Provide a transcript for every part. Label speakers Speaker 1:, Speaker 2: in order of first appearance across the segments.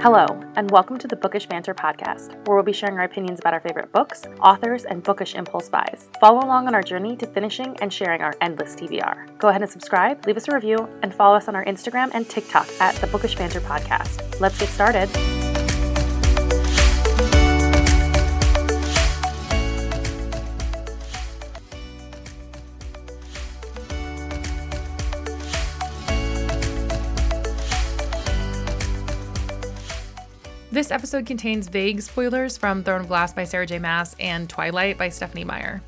Speaker 1: Hello, and welcome to the Bookish Banter podcast, where we'll be sharing our opinions about our favorite books, authors, and bookish impulse buys. Follow along on our journey to finishing and sharing our endless TBR. Go ahead and subscribe, leave us a review, and follow us on our Instagram and TikTok at the Bookish Banter podcast. Let's get started.
Speaker 2: This episode contains vague spoilers from Throne of Glass by Sarah J. Maas and Twilight by Stephanie Meyer.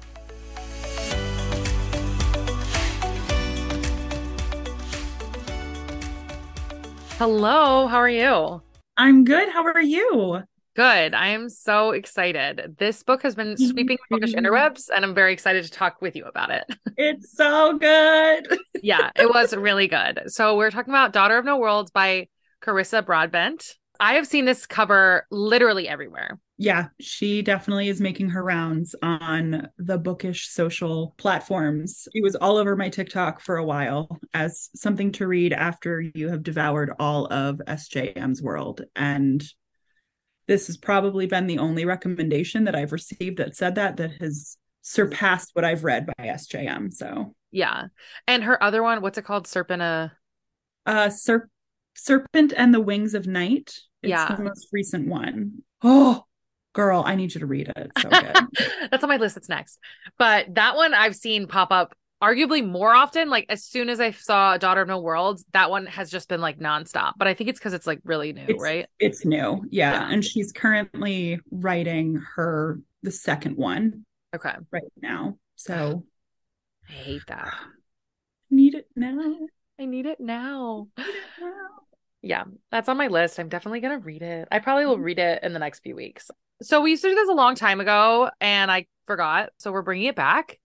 Speaker 2: Hello, how are you?
Speaker 3: I'm good. How are you?
Speaker 2: Good. I am so excited. This book has been sweeping the bookish interwebs, and I'm very excited to talk with you about it.
Speaker 3: It's so good.
Speaker 2: yeah, it was really good. So, we're talking about Daughter of No Worlds by Carissa Broadbent. I have seen this cover literally everywhere.
Speaker 3: Yeah, she definitely is making her rounds on the bookish social platforms. It was all over my TikTok for a while as something to read after you have devoured all of SJM's world. And this has probably been the only recommendation that I've received that said that that has surpassed what I've read by SJM. So
Speaker 2: yeah. And her other one, what's it called? Serpent uh
Speaker 3: uh Serp- Serpent and the Wings of Night. It's
Speaker 2: Yeah.
Speaker 3: the most recent one. Oh, girl, I need you to read it. It's so good.
Speaker 2: That's on my list. It's next. But that one I've seen pop up arguably more often. Like as soon as I saw Daughter of No Worlds, that one has just been like nonstop. But I think it's because it's like really new,
Speaker 3: It's-
Speaker 2: right?
Speaker 3: It's new. Yeah.
Speaker 2: Yeah.
Speaker 3: And she's currently writing her the second one
Speaker 2: Okay.
Speaker 3: right now. So
Speaker 2: I hate that.
Speaker 3: need it now.
Speaker 2: I need it now.
Speaker 3: Need it now.
Speaker 2: Yeah, that's on my list. I'm definitely gonna read it. I probably will read it in the next few weeks. So we used to do this a long time ago, and I forgot. So we're bringing it back.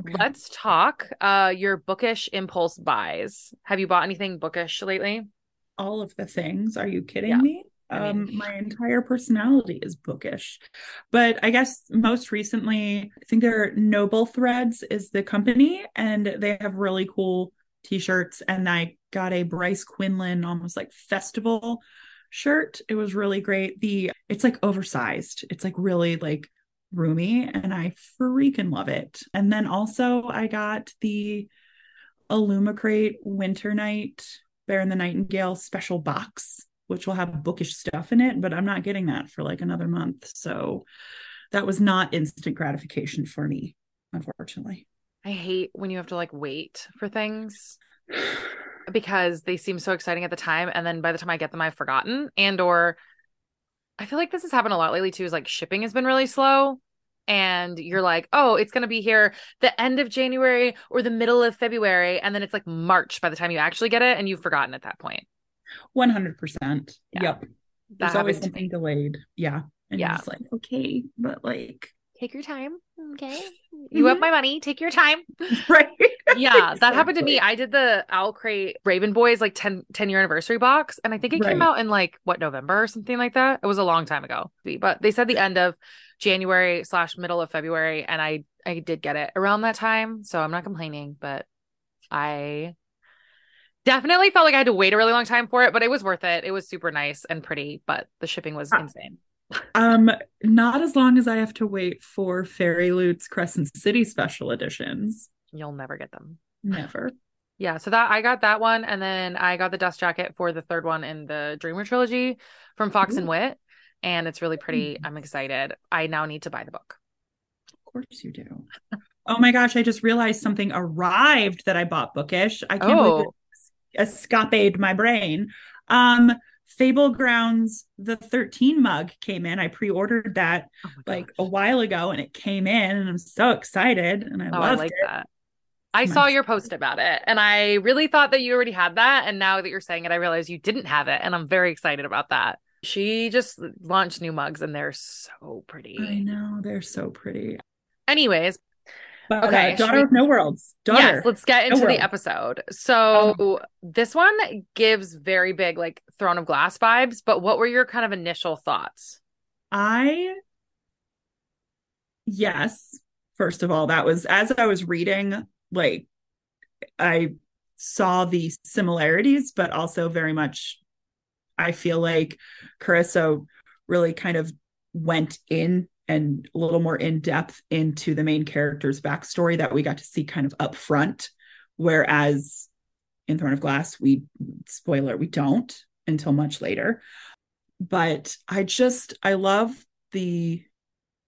Speaker 3: Okay.
Speaker 2: Let's talk. Uh, your bookish impulse buys. Have you bought anything bookish lately?
Speaker 3: All of the things. Are you kidding
Speaker 2: Yeah.
Speaker 3: me?
Speaker 2: I
Speaker 3: Um,
Speaker 2: mean-
Speaker 3: my entire personality is bookish. But I guess most recently, I think they're Noble Threads is the company, and they have really cool t-shirts. And I got a Bryce Quinlan almost like festival shirt. It was really great. The it's like oversized. It's like really like roomy, and I freaking love it. And then also I got the Illumicrate Winter Night Bear and the Nightingale special box, which will have bookish stuff in it, but I'm not getting that for like another month. So that was not instant gratification for me, unfortunately.
Speaker 2: I hate when you have to like wait for things because they seem so exciting at the time, and then by the time I get them, I've forgotten. And or I feel like this has happened a lot lately too. Is like shipping has been really slow. And you're like, oh, it's going to be here the end of January or the middle of February. And then it's like March by the time you actually get it. And you've forgotten at that point.
Speaker 3: 100%.
Speaker 2: Yeah.
Speaker 3: Yep.
Speaker 2: That
Speaker 3: There's always something delayed. Yeah. And
Speaker 2: yeah.
Speaker 3: it's like, okay, but like,
Speaker 2: Take your time. Okay. You have my money. Take your time.
Speaker 3: right.
Speaker 2: Yeah, that happened to me. I did the OwlCrate Raven Boys like 10, 10 year anniversary box, and I think it came out in like what November or something like that. It was a long time ago, but they said the end of January slash middle of February, and I I did get it around that time, so I'm not complaining. But I definitely felt like I had to wait a really long time for it, but it was worth it. It was super nice and pretty, but the shipping was
Speaker 3: Ah.
Speaker 2: insane.
Speaker 3: Um, not as long as I have to wait for FairyLoot's Crescent City special editions.
Speaker 2: You'll never get them.
Speaker 3: Never.
Speaker 2: Yeah, so that I got that one, and then I got the dust jacket for the third one in the Dreamer trilogy from Fox and Wit, and it's really pretty.
Speaker 3: Mm.
Speaker 2: I'm excited. I now need to buy the book.
Speaker 3: Of course you do. Oh my gosh, I just realized something arrived that I bought bookish. I can't believe
Speaker 2: Oh,
Speaker 3: it escapade my brain. Um Fable Grounds the 13 mug came in. I pre-ordered that
Speaker 2: oh
Speaker 3: like
Speaker 2: gosh.
Speaker 3: a while ago and it came in and I'm so excited and I
Speaker 2: Oh, I like
Speaker 3: it.
Speaker 2: that. I saw your post about it, and I really thought that you already had that. And now that you're saying it, I realize you didn't have it, and I'm very excited about that. She just launched new mugs, and they're so pretty.
Speaker 3: I know they're so pretty.
Speaker 2: Anyways,
Speaker 3: But
Speaker 2: Okay,
Speaker 3: uh, Daughter
Speaker 2: we-
Speaker 3: of No Worlds. Daughter.
Speaker 2: Yes, let's get into the
Speaker 3: world.
Speaker 2: episode. So this one gives very big like Throne of Glass vibes, but what were your kind of initial thoughts?
Speaker 3: I yes, first of all, that was as I was reading, like I saw the similarities, but also very much I feel like Carissa really kind of went in and a little more in depth into the main character's backstory that we got to see kind of up front. Whereas in Throne of Glass, we spoiler, we don't until much later. But I just I love the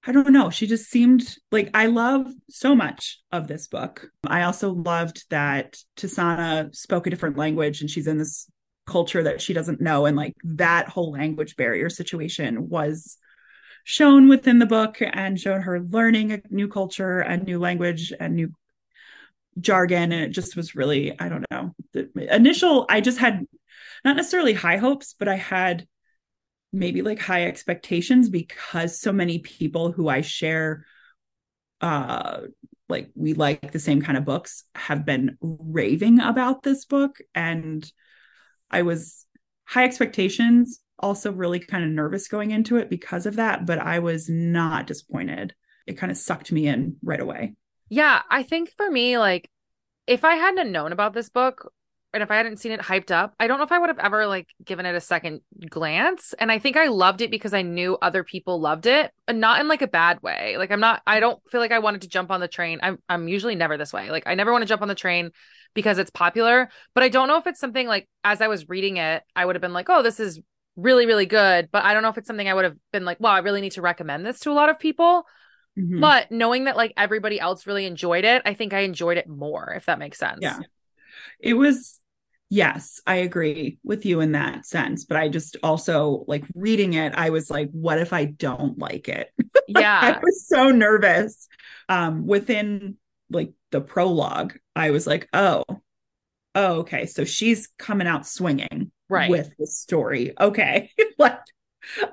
Speaker 3: I don't know. She just seemed like I love so much of this book. I also loved that Tisaanah spoke a different language and she's in this culture that she doesn't know. And like that whole language barrier situation was shown within the book and shown her learning a new culture and new language and new jargon. And it just was really, I don't know. The initial, I just had not necessarily high hopes, but I had maybe like high expectations because so many people who I share uh like we like the same kind of books have been raving about this book and I was high expectations also really kind of nervous going into it because of that but I was not disappointed it kind of sucked me in right away
Speaker 2: yeah I think for me like if I hadn't known about this book and if I hadn't seen it hyped up, I don't know if I would have ever like given it a second glance. And I think I loved it because I knew other people loved it, and not in like a bad way. Like I'm not I don't feel like I wanted to jump on the train. I'm I'm usually never this way. Like I never want to jump on the train because it's popular, but I don't know if it's something like as I was reading it, I would have been like, "Oh, this is really really good." But I don't know if it's something I would have been like, "Well, I really need to recommend this to a lot of people." Mm-hmm. But knowing that like everybody else really enjoyed it, I think I enjoyed it more, if that makes sense.
Speaker 3: Yeah. It was yes, I agree with you in that sense. But I just also like reading it, I was like, what if I don't like it?
Speaker 2: Yeah.
Speaker 3: I was so nervous. Um, within like the prologue, I was like, oh, oh, okay. So she's coming out swinging
Speaker 2: right
Speaker 3: with the story. Okay. like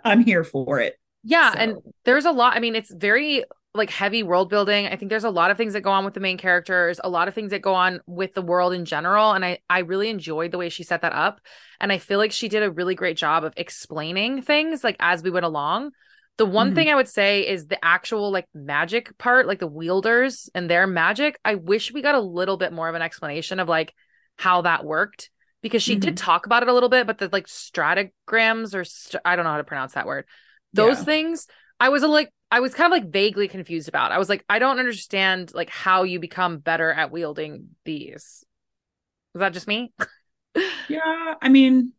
Speaker 3: I'm here for it.
Speaker 2: Yeah. So. And there's a lot. I mean, it's very like heavy world building. I think there's a lot of things that go on with the main characters, a lot of things that go on with the world in general. And I, I really enjoyed the way she set that up. And I feel like she did a really great job of explaining things like as we went along. The one mm-hmm. thing I would say is the actual like magic part, like the wielders and their magic. I wish we got a little bit more of an explanation of like how that worked because she mm-hmm. did talk about it a little bit, but the like stratagrams or st- I don't know how to pronounce that word. Those yeah. things I was like I was kind of like vaguely confused about. I was like, I don't understand like how you become better at wielding these. Is that just me?
Speaker 3: yeah, I mean,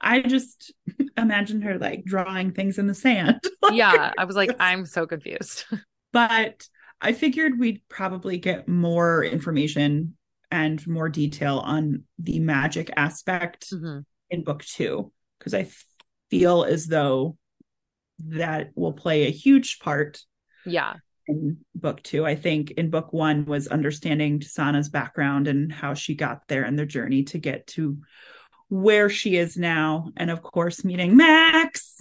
Speaker 3: I just imagined her like drawing things in the sand.
Speaker 2: yeah, I was like, I'm so confused.
Speaker 3: but I figured we'd probably get more information and more detail on the magic aspect mm-hmm. in book two because I feel as though that will play a huge part.
Speaker 2: Yeah.
Speaker 3: In book two, I think in book one was understanding Tisaanah's background and how she got there and their journey to get to where she is now. And of course, meeting Max.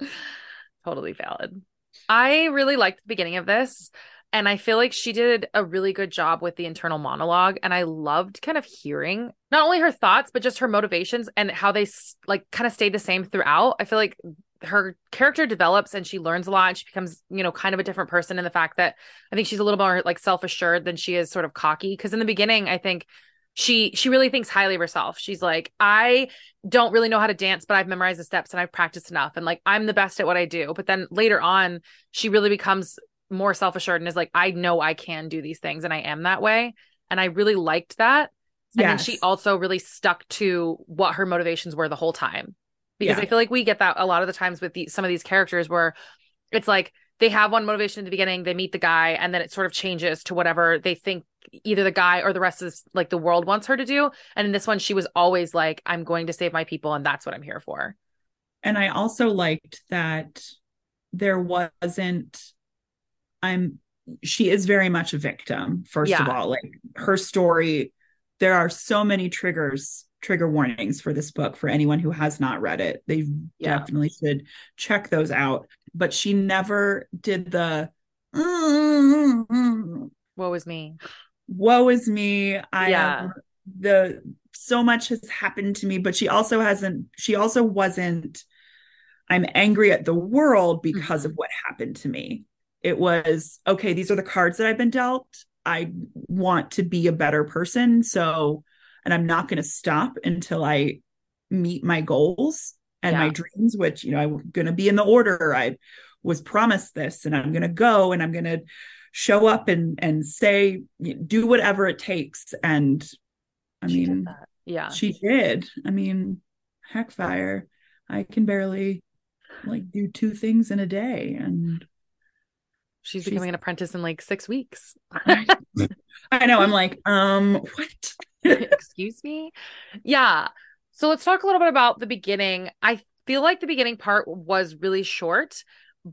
Speaker 2: totally valid. I really liked the beginning of this. And I feel like she did a really good job with the internal monologue. And I loved kind of hearing not only her thoughts, but just her motivations and how they like kind of stayed the same throughout. I feel like her character develops and she learns a lot and she becomes you know kind of a different person in the fact that i think she's a little more like self-assured than she is sort of cocky because in the beginning i think she she really thinks highly of herself she's like i don't really know how to dance but i've memorized the steps and i've practiced enough and like i'm the best at what i do but then later on she really becomes more self-assured and is like i know i can do these things and i am that way and i really liked that and yes. then she also really stuck to what her motivations were the whole time because yeah. I feel like we get that a lot of the times with the, some of these characters where it's like they have one motivation in the beginning, they meet the guy, and then it sort of changes to whatever they think either the guy or the rest of like the world wants her to do. And in this one, she was always like, I'm going to save my people, and that's what I'm here for.
Speaker 3: And I also liked that there wasn't, I'm, she is very much a victim, first yeah. of all. Like her story, there are so many triggers trigger warnings for this book for anyone who has not read it. They yeah. definitely should check those out. But she never did the
Speaker 2: woe is me.
Speaker 3: Woe is me. I yeah. the so much has happened to me, but she also hasn't she also wasn't I'm angry at the world because mm-hmm. of what happened to me. It was okay, these are the cards that I've been dealt. I want to be a better person. So and I'm not going to stop until I meet my goals and
Speaker 2: Yeah.
Speaker 3: my dreams, which, you know, I'm going to be in the order. I was promised this and I'm going to go and I'm going to show up and, and say, do whatever it takes. And I
Speaker 2: She
Speaker 3: mean,
Speaker 2: yeah.
Speaker 3: she did. I mean, heck fire. I can barely like do two things in a day. And
Speaker 2: She's
Speaker 3: she's-
Speaker 2: becoming an apprentice in like six weeks.
Speaker 3: I know. I'm like, um, what?
Speaker 2: Excuse me? Yeah. So let's talk a little bit about the beginning. I feel like the beginning part was really short,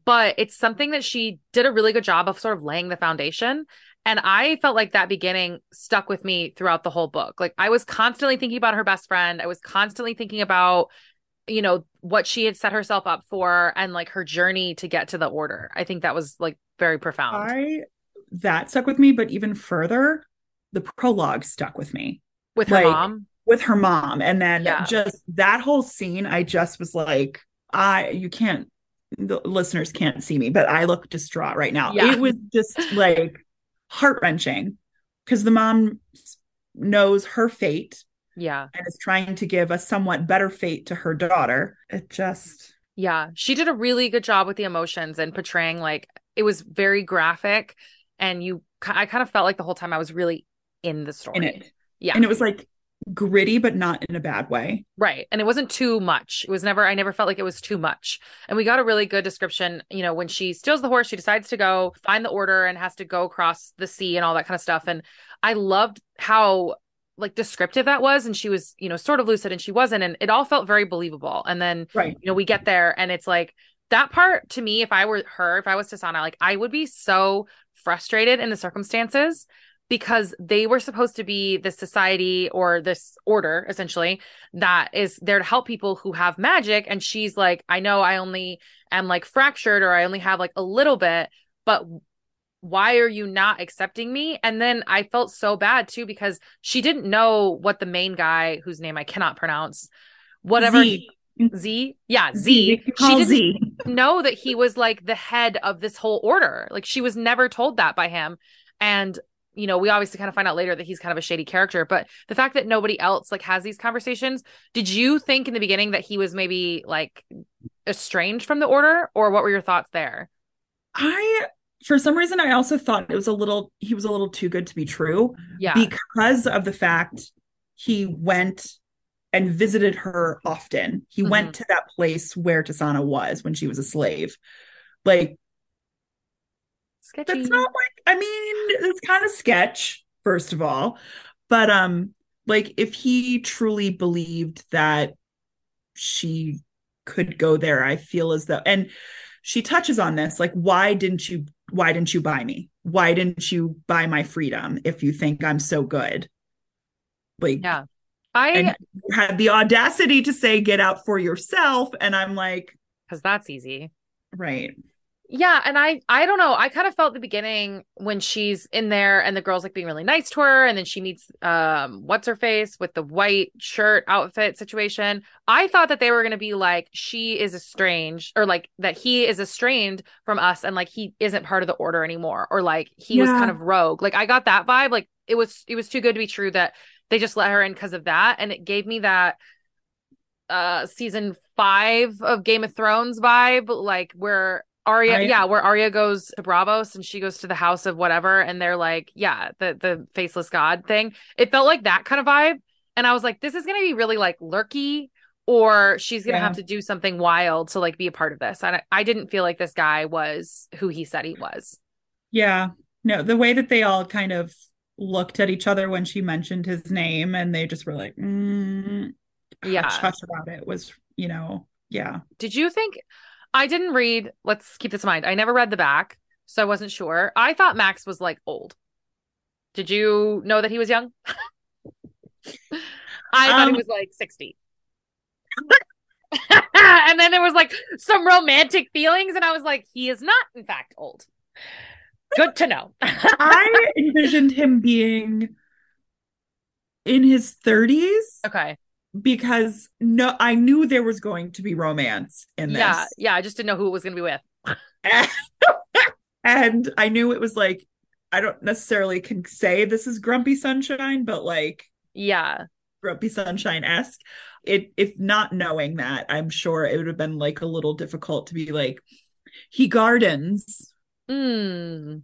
Speaker 2: but it's something that she did a really good job of sort of laying the foundation. And I felt like that beginning stuck with me throughout the whole book. Like I was constantly thinking about her best friend. I was constantly thinking about, you know, what she had set herself up for and like her journey to get to the order. I think that was like very profound
Speaker 3: I that stuck with me, but even further, the prologue stuck with me
Speaker 2: with her
Speaker 3: like,
Speaker 2: mom.
Speaker 3: with her mom. And then
Speaker 2: Yeah.
Speaker 3: just that whole scene, I just was like, I you can't the listeners can't see me, but I look distraught right now.
Speaker 2: Yeah.
Speaker 3: It was just like heart wrenching because the mom knows her fate
Speaker 2: Yeah.
Speaker 3: and is trying to give a somewhat better fate to her daughter. It just
Speaker 2: Yeah, she did a really good job with the emotions and portraying like it was very graphic and you I kind of felt like the whole time I was really in the story.
Speaker 3: in it.
Speaker 2: Yeah.
Speaker 3: And it was like gritty, but not in a bad way.
Speaker 2: Right. And it wasn't too much. It was never, I never felt like it was too much. And we got a really good description. You know, when she steals the horse, she decides to go find the order and has to go across the sea and all that kind of stuff. And I loved how like descriptive that was. And she was, you know, sort of lucid and she wasn't. And it all felt very believable. And then,
Speaker 3: Right.
Speaker 2: you know, we get there and it's like that part to me, if I were her, if I was Tisaanah, like I would be so frustrated in the circumstances because they were supposed to be this society or this order essentially that is there to help people who have magic. And she's like i know i only am like fractured or i only have like a little bit but why are you not accepting me? And then i felt so bad too because she didn't know what the main guy whose name i cannot pronounce whatever he- Mm-hmm. z yeah z,
Speaker 3: Z.
Speaker 2: she didn't
Speaker 3: Z.
Speaker 2: know that he was like the head of this whole order. Like she was never told that by him. And you know, we obviously kind of find out later that he's kind of a shady character, but the fact that nobody else like has these conversations, did you think in the beginning that he was maybe like estranged from the order or what were your thoughts there?
Speaker 3: I for some reason I also thought it was a little he was a little too good to be true
Speaker 2: Yeah.
Speaker 3: because of the fact he went and visited her often. He
Speaker 2: Mhm.
Speaker 3: went to that place where Tisaanah was when she was a slave. Like
Speaker 2: Sketchy.
Speaker 3: that's not like I mean, it's kind of sketch, first of all. But um, like if he truly believed that she could go there, I feel as though and she touches on this, like, why didn't you why didn't you buy me? Why didn't you buy my freedom if you think I'm so good? Like
Speaker 2: yeah. I
Speaker 3: and had the audacity to say get out for yourself. And I'm like,
Speaker 2: because that's easy.
Speaker 3: right.
Speaker 2: Yeah, and I I don't know. I kind of felt the beginning when she's in there and the girl's like being really nice to her and then she meets um what's her face with the white shirt outfit situation. I thought that they were going to be like she is estranged or like that he is estranged from us and like he isn't part of the order anymore or like he was kind of rogue. Like I got that vibe like it was it was too good to be true that they just let her in because of that and it gave me that uh season 5 of Game of Thrones vibe like where Arya,
Speaker 3: I-
Speaker 2: yeah, where Arya goes to Braavos and she goes to the house of whatever, and they're like, yeah, the the faceless god thing. It felt like that kind of vibe, and I was like, this is gonna be really like lurky, or she's gonna
Speaker 3: Yeah.
Speaker 2: have to do something wild to like be a part of this. And I, I didn't feel like this guy was who he said he was.
Speaker 3: Yeah. No, the way that they all kind of looked at each other when she mentioned his name and they just were like, mm,
Speaker 2: Yeah.
Speaker 3: hush, hush about it was, you know, yeah.
Speaker 2: Did you think? I didn't read. Let's keep this in mind. I never read the back, so I wasn't sure. I thought Max was like old. Did you know that he was young? I thought he
Speaker 3: Um,
Speaker 2: was like 60. and then there was like some romantic feelings, and I was like, he is not, in fact, old. Good to know.
Speaker 3: I envisioned him being in his 30s
Speaker 2: okay.
Speaker 3: because no, I knew there was going to be romance in this.
Speaker 2: Yeah. Yeah. I just didn't know who it was going to be with.
Speaker 3: and I knew it was like, I don't necessarily can say this is grumpy sunshine, but like,
Speaker 2: Yeah.
Speaker 3: Grumpy Sunshine esque. It if not knowing that, I'm sure it would have been like a little difficult to be like, he gardens.
Speaker 2: Mm.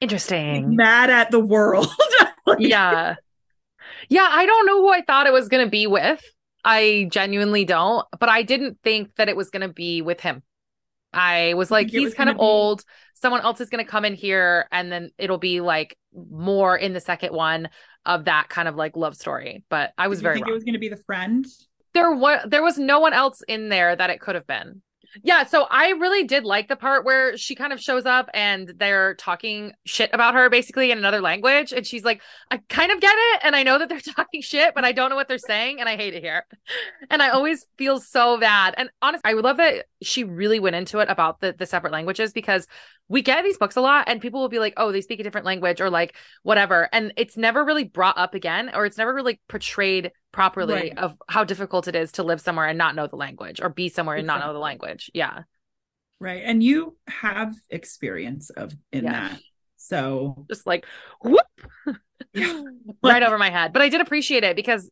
Speaker 2: Interesting.
Speaker 3: Mad at the world. Like,
Speaker 2: yeah. Yeah, I don't know who I thought it was going to be with. I genuinely don't, but I didn't think that it was going to be with him. I was like, he's
Speaker 3: was
Speaker 2: kind of
Speaker 3: be-
Speaker 2: old. Someone else is going to come in here, and then it'll be like more in the second one of that kind of like love story. But I was
Speaker 3: Did you
Speaker 2: very
Speaker 3: think
Speaker 2: wrong.
Speaker 3: it was going to be the friend.
Speaker 2: there was there was no one else in there that it could have been. Yeah, so I really did like the part where she kind of shows up and they're talking shit about her basically in another language and she's like I kind of get it and I know that they're talking shit but I don't know what they're saying and I hate it here. And I always feel so bad. And honestly, I would love that she really went into it about the the separate languages because we get these books a lot and people will be like, "Oh, they speak a different language" or like whatever. And it's never really brought up again or it's never really portrayed properly
Speaker 3: Right.
Speaker 2: of how difficult it is to live somewhere and not know the language or be somewhere and not know the language. Yeah.
Speaker 3: Right. And you have experience of in
Speaker 2: Yeah.
Speaker 3: that. So
Speaker 2: Just like whoop
Speaker 3: Yeah.
Speaker 2: right over my head. But I did appreciate it because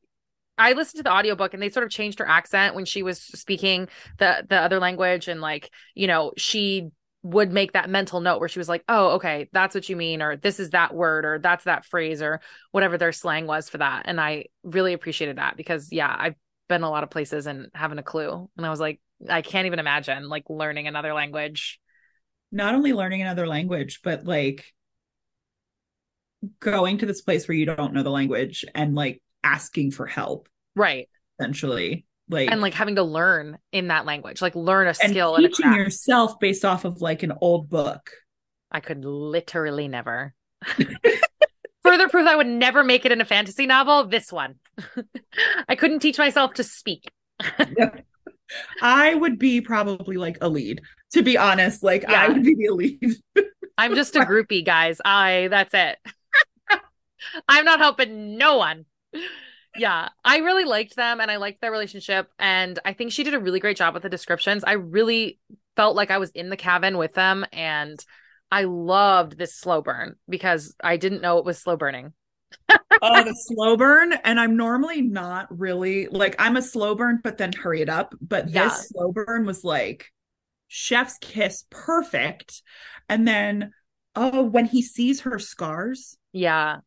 Speaker 2: I listened to the audiobook and they sort of changed her accent when she was speaking the the other language and like, you know, she would make that mental note where she was like, "Oh, okay, that's what you mean or this is that word or that's that phrase or whatever their slang was for that." And I really appreciated that because yeah, I've been a lot of places and having a clue. And I was like, I can't even imagine like learning another language.
Speaker 3: not only learning another language, but like going to this place where you don't know the language and like asking for help,
Speaker 2: Right.
Speaker 3: essentially. Like
Speaker 2: And like having to learn in that language, like learn a skill and a
Speaker 3: teaching yourself based off of like an old book.
Speaker 2: I could literally never. Further proof I would never make it in a fantasy novel. This one. I couldn't teach myself to speak.
Speaker 3: I would be probably like a lead, to be honest. Like I would be the lead.
Speaker 2: I'm just a groupie, guys. I that's it. I'm not helping no one. Yeah, I really liked them and I liked their relationship. And I think she did a really great job with the descriptions. I really felt like I was in the cabin with them and I loved this slow burn because I didn't know it was slow burning.
Speaker 3: oh, the slow burn. And I'm normally not really like I'm a slow burn, but then hurry it up. But
Speaker 2: Yeah.
Speaker 3: this slow burn was like chef's kiss, perfect. And then oh, when he sees her scars,
Speaker 2: Yeah.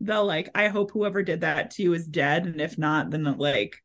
Speaker 3: The like, I hope whoever did that to you is dead. And if not, then like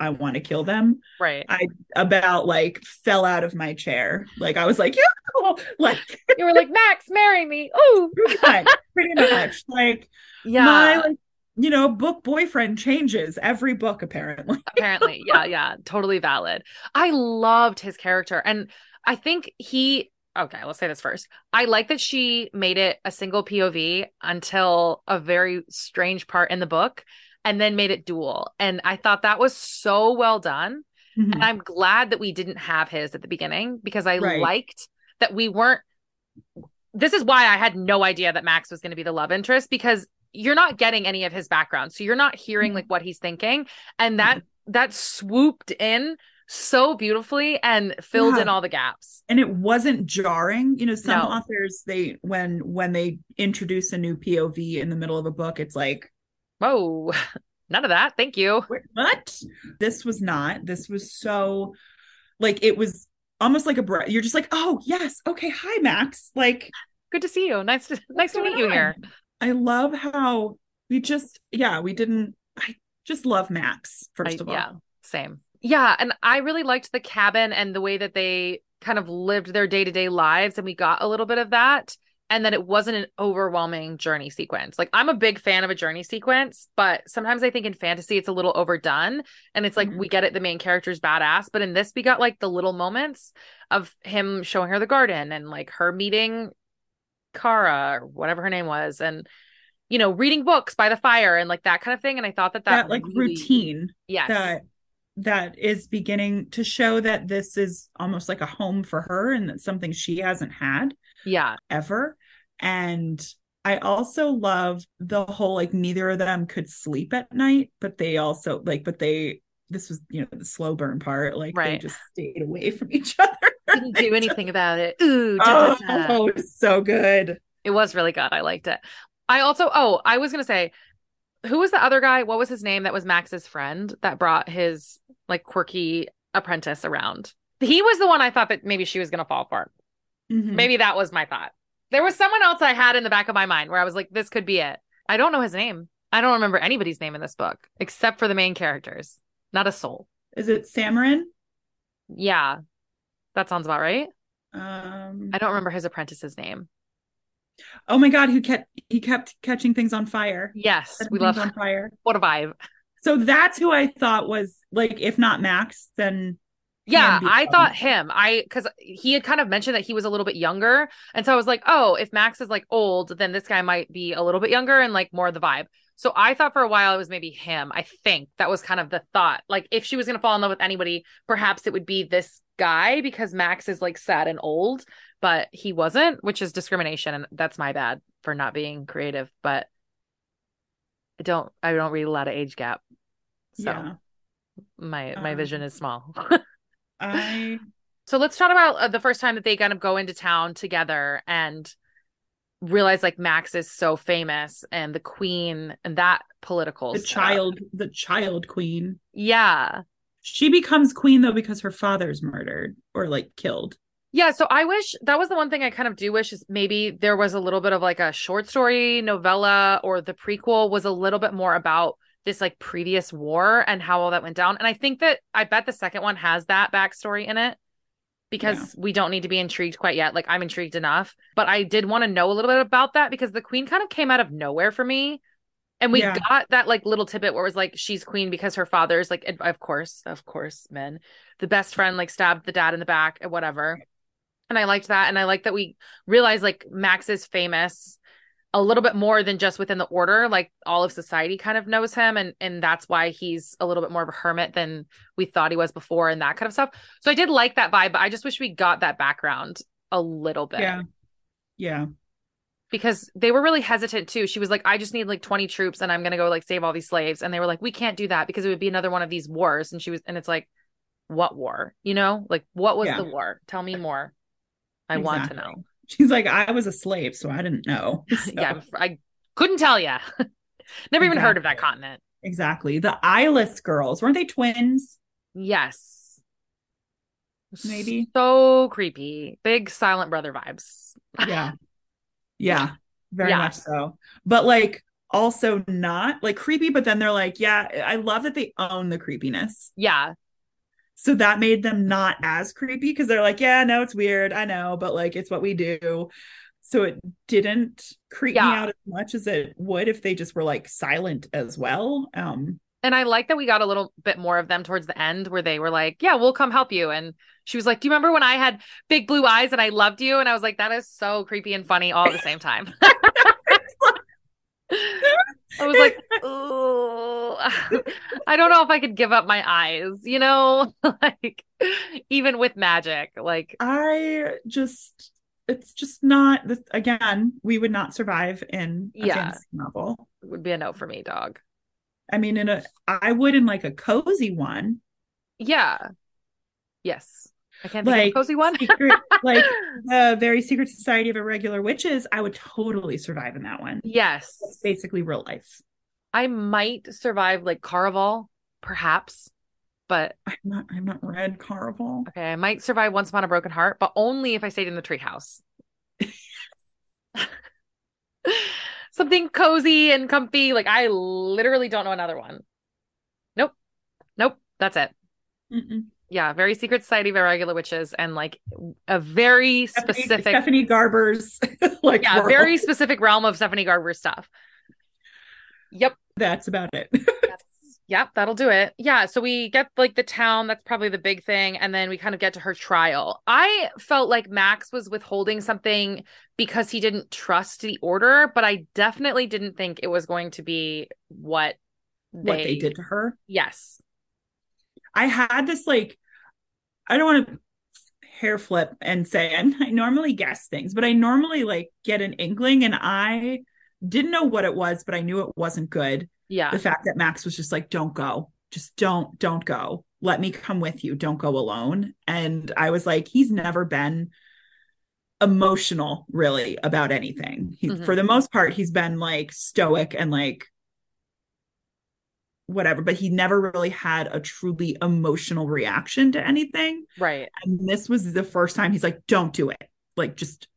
Speaker 3: I want to kill them.
Speaker 2: Right.
Speaker 3: I about like fell out of my chair. Like I was like, yeah, like
Speaker 2: You were like, Max, marry me. oh
Speaker 3: pretty much, pretty much. Like
Speaker 2: Yeah.
Speaker 3: my like, you know, book boyfriend changes every book apparently.
Speaker 2: apparently. Yeah, yeah. Totally valid. I loved his character. And I think he okay, let's say this first. I like that she made it a single POV until a very strange part in the book and then made it dual. And I thought that was so well done.
Speaker 3: Mm-hmm.
Speaker 2: And I'm glad that we didn't have his at the beginning because I
Speaker 3: Right.
Speaker 2: liked that we weren't. This is why I had no idea that Max was going to be the love interest because you're not getting any of his background. So you're not hearing
Speaker 3: Mhm.
Speaker 2: like what he's thinking. And that that swooped in so beautifully and filled in all the gaps.
Speaker 3: and it wasn't jarring. You know, some
Speaker 2: No.
Speaker 3: authors they when when they introduce a new POV in the middle of a book, it's like,
Speaker 2: Whoa. None of that. Thank you.
Speaker 3: "Wait, what? This was not. This was so like it was almost like a breath. You're just like, oh yes, okay, hi Max. Like
Speaker 2: Good to see you. Nice to nice to meet you here.
Speaker 3: I love how we just yeah, we didn't I just love Max, first
Speaker 2: I-
Speaker 3: of all.
Speaker 2: Yeah, same. Yeah, and I really liked the cabin and the way that they kind of lived their day-to-day lives and we got a little bit of that and that it wasn't an overwhelming journey sequence. Like I'm a big fan of a journey sequence, but sometimes I think in fantasy it's a little overdone and it's like
Speaker 3: Mhm.
Speaker 2: we get it the main character's badass, but in this we got like the little moments of him showing her the garden and like her meeting Kara or whatever her name was and you know reading books by the fire and like that kind of thing and I thought that that,
Speaker 3: That, like
Speaker 2: really-
Speaker 3: routine
Speaker 2: yes
Speaker 3: that that is beginning to show that this is almost like a home for her and that's something she hasn't had
Speaker 2: yeah
Speaker 3: ever. And I also love the whole like neither of them could sleep at night, but they also like, but they this was you know the slow burn part. Like they just stayed away from each other.
Speaker 2: didn't do anything about it. Ooh, da, da, da.
Speaker 3: Oh, it was so good.
Speaker 2: it was really good. I liked it. I also, oh, I was gonna say, who was the other guy? What was his name? That was Max's friend that brought his like quirky apprentice around. He was the one I thought that maybe she was gonna fall for.
Speaker 3: Mhm.
Speaker 2: Maybe that was my thought. There was someone else I had in the back of my mind where I was like, this could be it. I don't know his name. I don't remember anybody's name in this book except for the main characters. Not a soul.
Speaker 3: Is it Sammerin?
Speaker 2: Yeah. That sounds about right.
Speaker 3: Um,
Speaker 2: I don't remember his apprentice's name.
Speaker 3: Oh my god, who kept he kept catching things on fire.
Speaker 2: Yes, we
Speaker 3: things
Speaker 2: love
Speaker 3: on fire.
Speaker 2: what a vibe.
Speaker 3: So that's who I thought was like, if not Max, then
Speaker 2: Yeah, I thought him. I because he had kind of mentioned that he was a little bit younger, and so I was like, oh, if Max is like old, then this guy might be a little bit younger and like more of the vibe. So I thought for a while it was maybe him. I think that was kind of the thought. Like if she was gonna fall in love with anybody, perhaps it would be this guy because Max is like sad and old, but he wasn't, which is discrimination, and that's my bad for not being creative. But I don't, I don't read a lot of age gap, so
Speaker 3: yeah.
Speaker 2: my my
Speaker 3: Um,
Speaker 2: vision is small.
Speaker 3: I
Speaker 2: So let's talk about uh, the first time that they kind of go into town together and realize like Max is so famous and the queen and that political
Speaker 3: the
Speaker 2: stuff.
Speaker 3: child, the child queen.
Speaker 2: Yeah.
Speaker 3: She becomes queen though because her father's murdered or like killed.
Speaker 2: Yeah, so I wish that was the one thing I kind of do wish is maybe there was a little bit of like a short story novella or the prequel was a little bit more about this like previous war and how all that went down. And I think that I bet the second one has that backstory in it because
Speaker 3: Yeah.
Speaker 2: we don't need to be intrigued quite yet. Like I'm intrigued enough, but I did want to know a little bit about that because the queen kind of came out of nowhere for me. And we
Speaker 3: Yeah.
Speaker 2: got that like little tidbit where it was like she's queen because her father's like of course, of course, men. The best friend like stabbed the dad in the back and whatever. And I liked that. And I like that we realized like Max is famous a little bit more than just within the order. Like all of society kind of knows him. And and that's why he's a little bit more of a hermit than we thought he was before and that kind of stuff. So I did like that vibe, but I just wish we got that background a little bit.
Speaker 3: Yeah. Yeah.
Speaker 2: Because they were really hesitant too. She was like, I just need like 20 troops and I'm gonna go like save all these slaves. And they were like, We can't do that because it would be another one of these wars. And she was and it's like, what war? You know, like what was
Speaker 3: Yeah.
Speaker 2: the war? Tell me more. I want to know.
Speaker 3: She's like, I was a slave, so I didn't know. So-
Speaker 2: yeah, I couldn't tell you. Never even heard of that continent.
Speaker 3: Exactly. The eyeless girls. Weren't they twins?
Speaker 2: Yes.
Speaker 3: Maybe.
Speaker 2: So creepy. Big silent brother vibes.
Speaker 3: Yeah. Yeah. Very
Speaker 2: Yeah.
Speaker 3: much so. But like also not like creepy, but then they're like, yeah, I love that they own the creepiness.
Speaker 2: Yeah.
Speaker 3: So that made them not as creepy because they're like, yeah, no, it's weird. I know, but like it's what we do. So it didn't creep
Speaker 2: Yeah.
Speaker 3: me out as much as it would if they just were like silent as well. Um
Speaker 2: And I like that we got a little bit more of them towards the end where they were like, Yeah, we'll come help you. And she was like, Do you remember when I had big blue eyes and I loved you? And I was like, That is so creepy and funny all at the same time. I was like, Ooh, I don't know if I could give up my eyes, you know, like even with magic. Like,
Speaker 3: I just it's just not this again, we would not survive in a
Speaker 2: Yeah.
Speaker 3: fantasy novel.
Speaker 2: it would be a no for me, dog.
Speaker 3: I mean, in a I would in like a cozy one,
Speaker 2: Yeah. Yes. I can't think of
Speaker 3: like
Speaker 2: a cozy one.
Speaker 3: secret, like the very secret society of irregular witches. I would totally survive in that one.
Speaker 2: yes.
Speaker 3: It's basically real life.
Speaker 2: I might survive like Caraval, perhaps. But
Speaker 3: I'm not. I'm not read Caraval.
Speaker 2: okay, I might survive Once Upon a Broken Heart, but only if I stayed in the treehouse. Something cozy and comfy. Like I literally don't know another one. Nope. Nope. That's it.
Speaker 3: Mm-mm.
Speaker 2: Yeah, very secret society of irregular witches and like a very
Speaker 3: Stephanie,
Speaker 2: specific
Speaker 3: Stephanie Garber's like
Speaker 2: yeah,
Speaker 3: world.
Speaker 2: very specific realm of Stephanie Garber stuff. Yep.
Speaker 3: That's about it.
Speaker 2: Yep, that'll do it. Yeah, so we get like the town, that's probably the big thing, and then we kind of get to her trial. I felt like Max was withholding something because he didn't trust the order, but I definitely didn't think it was going to be what they,
Speaker 3: what they did to her.
Speaker 2: Yes.
Speaker 3: I had this like, I don't want to hair flip and say and I normally guess things, but I normally like get an inkling, and I didn't know what it was, but I knew it wasn't good.
Speaker 2: Yeah.
Speaker 3: The fact that Max was just like, "Don't go, just don't, don't go. Let me come with you. Don't go alone." And I was like, he's never been emotional really about anything. He,
Speaker 2: Mhm.
Speaker 3: For the most part, he's been like stoic and like whatever, but he never really had a truly emotional reaction to anything.
Speaker 2: Right.
Speaker 3: And this was the first time he's like, don't do it. Like, just,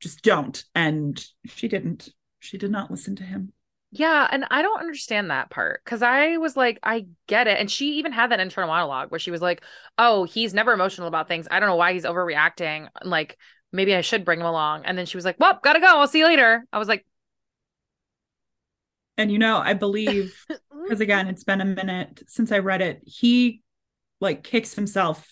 Speaker 3: just don't. And she didn't. She did not listen to him.
Speaker 2: Yeah, and I don't understand that part because I was like, I get it. And she even had that internal monologue where she was like, Oh, he's never emotional about things. I don't know why he's overreacting. Like, maybe I should bring him along. And then she was like, Well, gotta go. I'll see you later. I was like,
Speaker 3: And you know, I believe because again, it's been a minute since I read it. He like kicks himself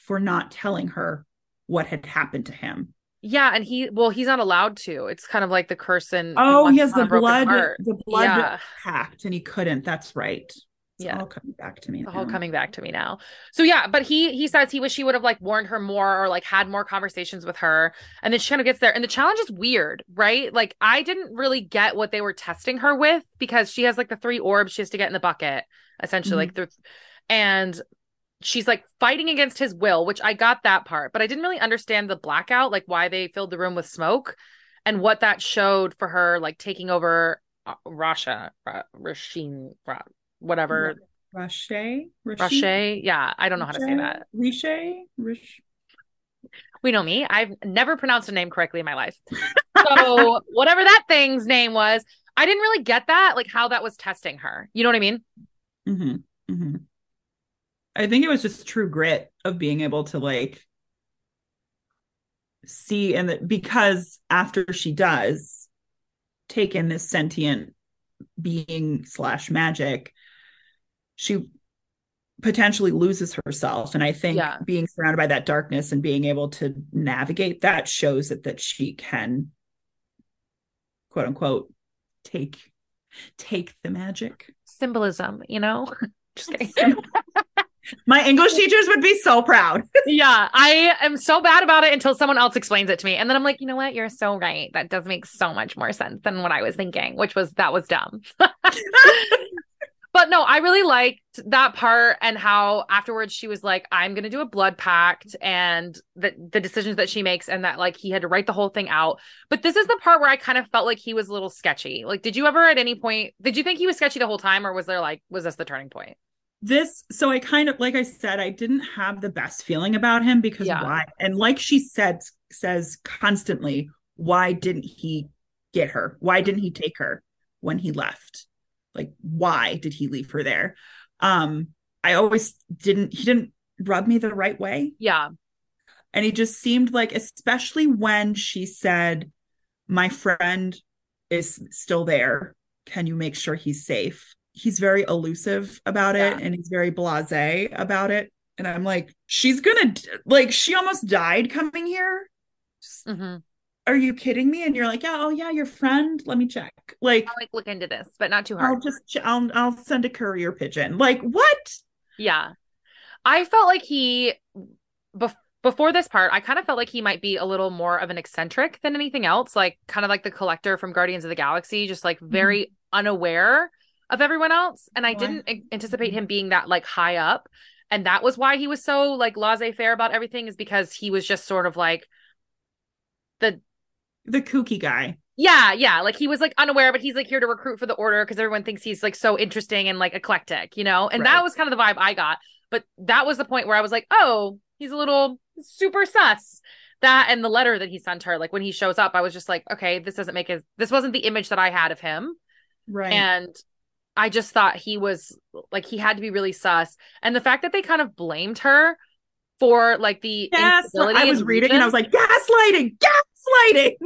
Speaker 3: for not telling her what had happened to him.
Speaker 2: Yeah, and he well, he's not allowed to. It's kind of like the curse and
Speaker 3: Oh, he has the blood, the blood pact, and he couldn't. That's right. It's
Speaker 2: Yeah.
Speaker 3: all coming back to me.
Speaker 2: It's all
Speaker 3: now.
Speaker 2: coming back to me now. So yeah, but he he says he wish he would have like warned her more or like had more conversations with her. And then she kind of gets there. And the challenge is weird, right? Like I didn't really get what they were testing her with because she has like the three orbs she has to get in the bucket, essentially. Like the and she's like fighting against his will, which I got that part, but I didn't really understand the blackout, like why they filled the room with smoke and what that showed for her, like taking over uh, Russia, Rasheen, Ra- whatever.
Speaker 3: Roche,
Speaker 2: Roche. Yeah, I don't know how to say that.
Speaker 3: Riche, Riche.
Speaker 2: We know me. I've never pronounced a name correctly in my life. So whatever that thing's name was, I didn't really get that, like how that was testing her. You know what I mean?
Speaker 3: hmm hmm I think it was just true grit of being able to like see and that because after she does take in this sentient being slash magic, she potentially loses herself. And I think
Speaker 2: Yeah.
Speaker 3: being surrounded by that darkness and being able to navigate that shows it that she can quote unquote take take the magic.
Speaker 2: Symbolism, you know? Just kidding.
Speaker 3: My English teachers would be so proud.
Speaker 2: yeah, I am so bad about it until someone else explains it to me. And then I'm like, you know what? You're so right. That does make so much more sense than what I was thinking, which was that was dumb. but no, I really liked that part and how afterwards she was like, I'm gonna do a blood pact and the the decisions that she makes and that like he had to write the whole thing out. But this is the part where I kind of felt like he was a little sketchy. Like, did you ever at any point did you think he was sketchy the whole time or was there like was this the turning point?
Speaker 3: this so i kind of like i said i didn't have the best feeling about him because
Speaker 2: Yeah.
Speaker 3: why and like she said says constantly why didn't he get her why didn't he take her when he left like why did he leave her there? Um i always didn't he didn't rub me the right way.
Speaker 2: Yeah.
Speaker 3: and he just seemed like especially when she said my friend is still there. Can you make sure he's safe? He's very elusive about it
Speaker 2: Yeah.
Speaker 3: and he's very blasé about it. And i'm like she's gonna like she almost died coming here.
Speaker 2: Hmm
Speaker 3: are you kidding me and you're like yeah oh yeah your friend let me check like
Speaker 2: I'll like look into this, but not too hard.
Speaker 3: i'll just i'll i'll send a courier pigeon like what
Speaker 2: Yeah. I felt like he bef- before this part, I kind of felt like he might be a little more of an eccentric than anything else, like kind of like the collector from Guardians of the Galaxy, just like mm-hmm. very unaware of everyone else, and I
Speaker 3: Why?
Speaker 2: didn't anticipate mm-hmm. him being that like high up. And that was why he was so like laissez-faire about everything is because he was just sort of like the
Speaker 3: the kooky guy
Speaker 2: yeah, yeah. Like he was like unaware, but he's like here to recruit for the order because everyone thinks he's like so interesting and like eclectic, you know? And
Speaker 3: Right.
Speaker 2: that was kind of the vibe I got. But that was the point where I was like, oh, he's a little super sus. That and the letter that he sent her, like when he shows up, I was just like, okay, this doesn't make it this wasn't the image that I had of him.
Speaker 3: right
Speaker 2: And I just thought he was like he had to be really sus. And the fact that they kind of blamed her for like the
Speaker 3: Yes, I was reading and I was like, gaslighting, gaslighting.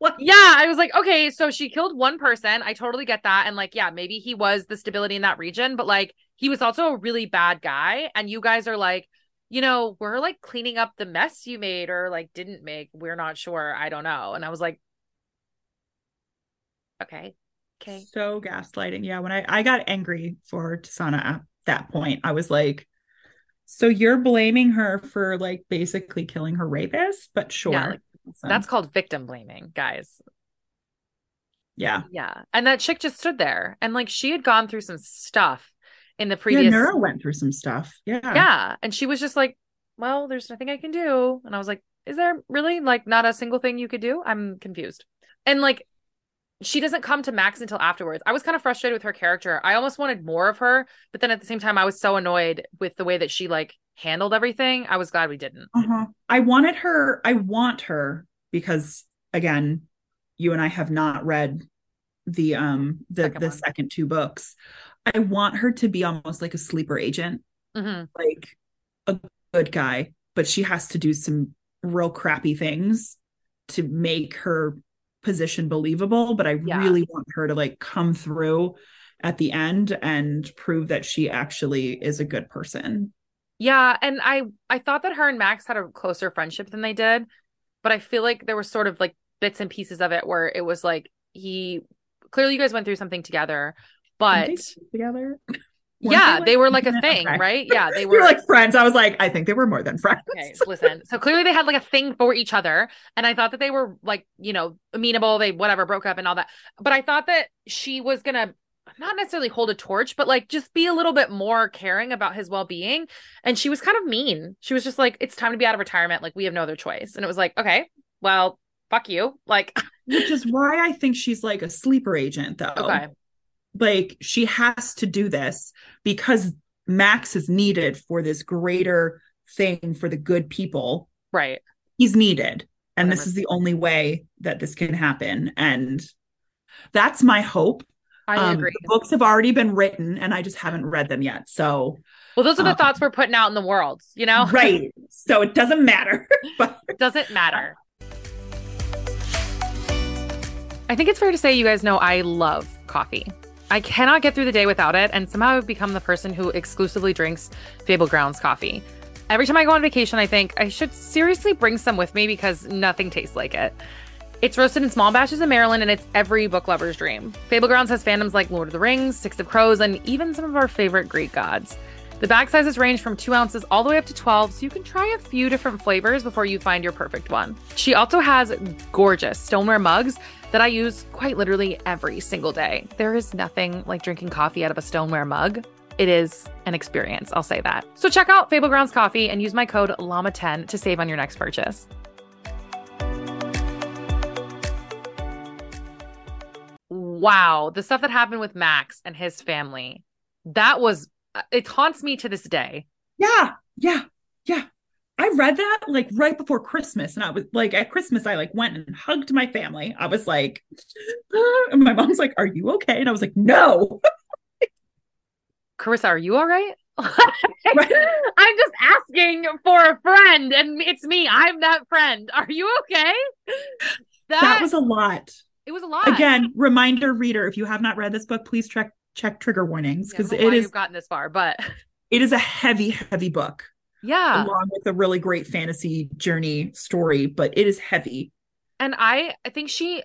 Speaker 3: Like,
Speaker 2: Yeah, I was like, okay, so she killed one person. I totally get that. And like, yeah, maybe he was the stability in that region, but like he was also a really bad guy. And you guys are like, you know, we're like cleaning up the mess you made or like didn't make. We're not sure. I don't know. And I was like, okay. Okay.
Speaker 3: So gaslighting. Yeah, when I I got angry for Tisaanah at that point, I was like, so you're blaming her for like basically killing her rapist, but sure.
Speaker 2: Yeah, like,
Speaker 3: Awesome.
Speaker 2: That's called victim blaming, guys.
Speaker 3: yeah.
Speaker 2: Yeah. And that chick just stood there and like she had gone through some stuff in the
Speaker 3: Yeah,
Speaker 2: previous
Speaker 3: Nura went through some stuff. Yeah.
Speaker 2: yeah and she was just like well there's nothing i can do and i was like is there really like not a single thing you could do i'm confused and like she doesn't come to Max until afterwards. I was kind of frustrated with her character. I almost wanted more of her, but then at the same time, I was so annoyed with the way that she like handled everything. I was glad we didn't.
Speaker 3: Uh-huh. I wanted her, I want her because again, you and I have not read the um the
Speaker 2: Second
Speaker 3: the
Speaker 2: one.
Speaker 3: second two books. I want her to be almost like a sleeper agent,
Speaker 2: Mhm.
Speaker 3: like a good guy, but she has to do some real crappy things to make her position believable. But I
Speaker 2: Yeah.
Speaker 3: really want her to like come through at the end and prove that she actually is a good person.
Speaker 2: Yeah, and I I thought that her and Max had a closer friendship than they did, but I feel like there was sort of like bits and pieces of it where it was like he clearly you guys went through something together, but
Speaker 3: they together. Weren't
Speaker 2: yeah,
Speaker 3: they,
Speaker 2: they, were like a thing,
Speaker 3: Okay.
Speaker 2: right? Yeah, they
Speaker 3: We
Speaker 2: were
Speaker 3: were like friends. I was like, I think they were more than friends.
Speaker 2: Okay, listen. So clearly they had like a thing for each other. And I thought that they were like, you know, amenable. They whatever broke up and all that. But I thought that she was gonna not necessarily hold a torch, but like just be a little bit more caring about his well being. And she was kind of mean. She was just like, it's time to be out of retirement. Like we have no other choice. And it was like, okay, well, fuck you. Like,
Speaker 3: Which is why I think she's like a sleeper agent, though.
Speaker 2: okay.
Speaker 3: Like she has to do this because Max is needed for this greater thing for the good people.
Speaker 2: Right.
Speaker 3: He's needed. And this is the only way that this can happen. And that's my hope.
Speaker 2: I
Speaker 3: Um,
Speaker 2: agree.
Speaker 3: the books have already been written and I just haven't read them yet. So,
Speaker 2: Well, those are the
Speaker 3: um,
Speaker 2: thoughts we're putting out in the world, you know?
Speaker 3: right. So it doesn't matter. but
Speaker 2: It doesn't matter. I think it's fair to say you guys know I love coffee. I cannot get through the day without it, and somehow I've become the person who exclusively drinks Fable Grounds coffee. Every time I go on vacation, I think I should seriously bring some with me because nothing tastes like it. It's roasted in small batches in Maryland, and it's every book lover's dream. Fable Grounds has fandoms like Lord of the Rings, Six of Crows, and even some of our favorite Greek gods. The bag sizes range from 2 ounces all the way up to 12, so you can try a few different flavors before you find your perfect one. She also has gorgeous stoneware mugs that I use quite literally every single day. There is nothing like drinking coffee out of a stoneware mug. It is an experience, I'll say that. So check out Fable Grounds Coffee and use my code LLAMA10 to save on your next purchase. Wow, the stuff that happened with Max and his family. That was uh, it haunts me to this day.
Speaker 3: yeah, yeah, yeah. I read that like right before Christmas, and I was like, at Christmas, I like went and hugged my family. I was like, ah, and my mom's like, "Are you okay?" And I was like, "No."
Speaker 2: Carissa, are you all right? I'm just asking for a friend, and it's me. I'm that friend. Are you okay? That,
Speaker 3: that was a lot.
Speaker 2: It was a lot.
Speaker 3: Again, reminder, reader, if you have not read this book, please check check trigger warnings because
Speaker 2: know
Speaker 3: it is
Speaker 2: you've gotten this far, but
Speaker 3: it is a heavy, heavy book
Speaker 2: yeah.
Speaker 3: along with a really great fantasy journey story, but it is heavy.
Speaker 2: And I, I think she,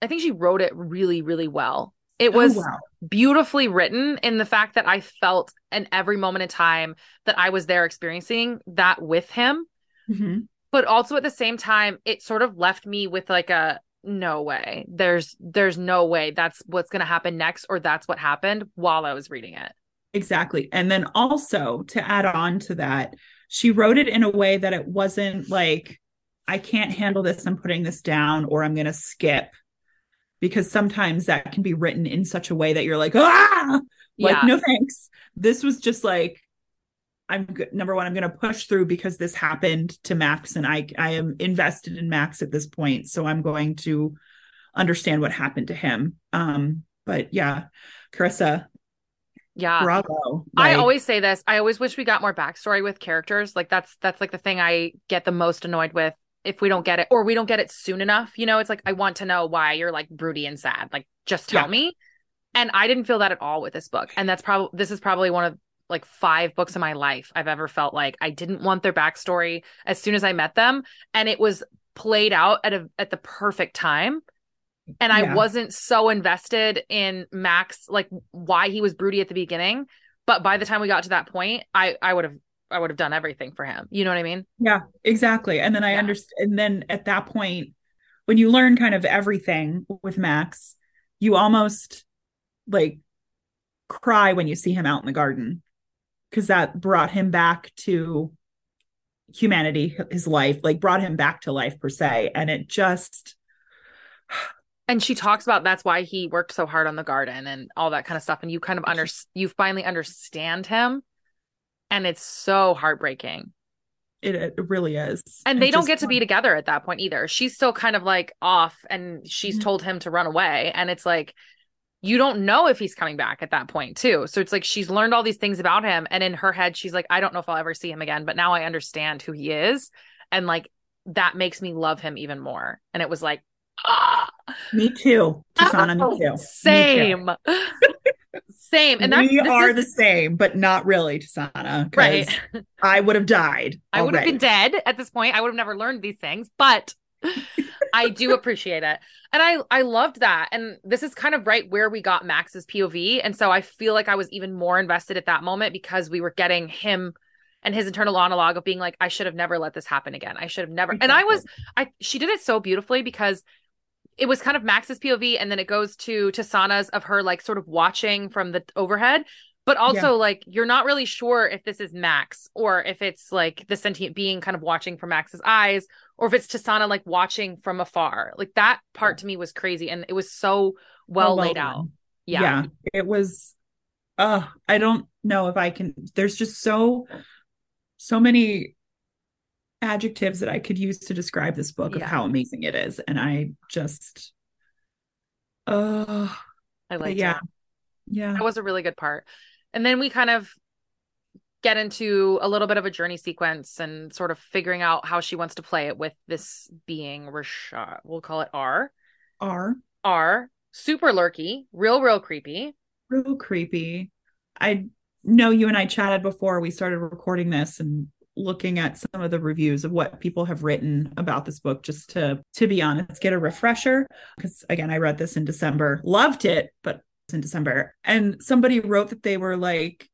Speaker 2: I think she wrote it really, really well. It
Speaker 3: Oh,
Speaker 2: was
Speaker 3: wow.
Speaker 2: beautifully written in the fact that I felt in every moment in time that I was there experiencing that with him.
Speaker 3: Mhm.
Speaker 2: but also at the same time it sort of left me with like a no way there's there's no way that's what's going to happen next or that's what happened while i was reading it
Speaker 3: Exactly. And then also to add on to that, she wrote it in a way that it wasn't like, I can't handle this, I'm putting this down, or I'm going to skip. Because sometimes that can be written in such a way that you're like, ah, like,
Speaker 2: yeah
Speaker 3: no thanks. This was just like, I'm. Number one, I'm going to push through because this happened to Max and I, I am invested in Max at this point. So I'm going to understand what happened to him. Um, but yeah, Carissa,
Speaker 2: yeah
Speaker 3: bravo.
Speaker 2: I always say this. I always wish we got more backstory with characters. Like that's that's like the thing I get the most annoyed with if we don't get it or we don't get it soon enough. You know, it's like I want to know why you're like broody and sad. Like just tell
Speaker 3: Yeah.
Speaker 2: me. And I didn't feel that at all with this book. And that's probably this is probably one of like five books in my life I've ever felt like I didn't want their backstory as soon as I met them, and it was played out at a at the perfect time. And I wasn't so invested in Max, like why he was broody at the beginning. But by the time we got to that point, I I would have I would have done everything for him. You know what I mean?
Speaker 3: Yeah, exactly. And then I
Speaker 2: Yeah.
Speaker 3: understand. And then at that point, when you learn kind of everything with Max, you almost like cry when you see him out in the garden because that brought him back to humanity, his life, like brought him back to life per se. And it just,
Speaker 2: and she talks about that's why he worked so hard on the garden and all that kind of stuff. And you kind of under you finally understand him. And it's so heartbreaking.
Speaker 3: It, it really is.
Speaker 2: And
Speaker 3: It
Speaker 2: they don't get to be together at that point either. She's still kind of like off and she's
Speaker 3: Mhm.
Speaker 2: told him to run away. And it's like you don't know if he's coming back at that point too. So it's like she's learned all these things about him and in her head she's like i don't know if i'll ever see him again but now i understand who he is. And like that makes me love him even more. And it was like ah!
Speaker 3: Me too Tisaanah, me too Me too.
Speaker 2: same. Same. And that's
Speaker 3: we are
Speaker 2: is-
Speaker 3: the same but not really Tisaanah
Speaker 2: right.
Speaker 3: I would have died
Speaker 2: I would have been dead at this point. I would have never learned these things, but I do appreciate it. And I I loved that. And this is kind of right where we got Max's POV. And so I feel like I was even more invested at that moment because we were getting him and his internal monologue of being like, I should have never let this happen again. I should have never. And I was I she did it so beautifully because it was kind of Max's POV and then it goes to Tisaanah's of her like sort of watching from the overhead. But also like you're not really sure if this is Max or if it's like the sentient being kind of watching from Max's eyes or if it's Tisaanah like watching from afar. Like that part to me was crazy and it was so well,
Speaker 3: well
Speaker 2: laid out.
Speaker 3: done.
Speaker 2: Yeah.
Speaker 3: it was uh i don't know if i can there's just so so many adjectives that i could use to describe this book of how amazing it is and i just uh
Speaker 2: I like
Speaker 3: yeah
Speaker 2: it.
Speaker 3: yeah
Speaker 2: That was a really good part. And then we kind of get into a little bit of a journey sequence and sort of figuring out how she wants to play it with this being Reshaye. We'll call it R.
Speaker 3: R.
Speaker 2: R. Super lurky, real, real creepy.
Speaker 3: real creepy i know you and i chatted before we started recording this and looking at some of the reviews of what people have written about this book just to to be honest get a refresher because again i read this in december loved it but in december and somebody wrote that they were like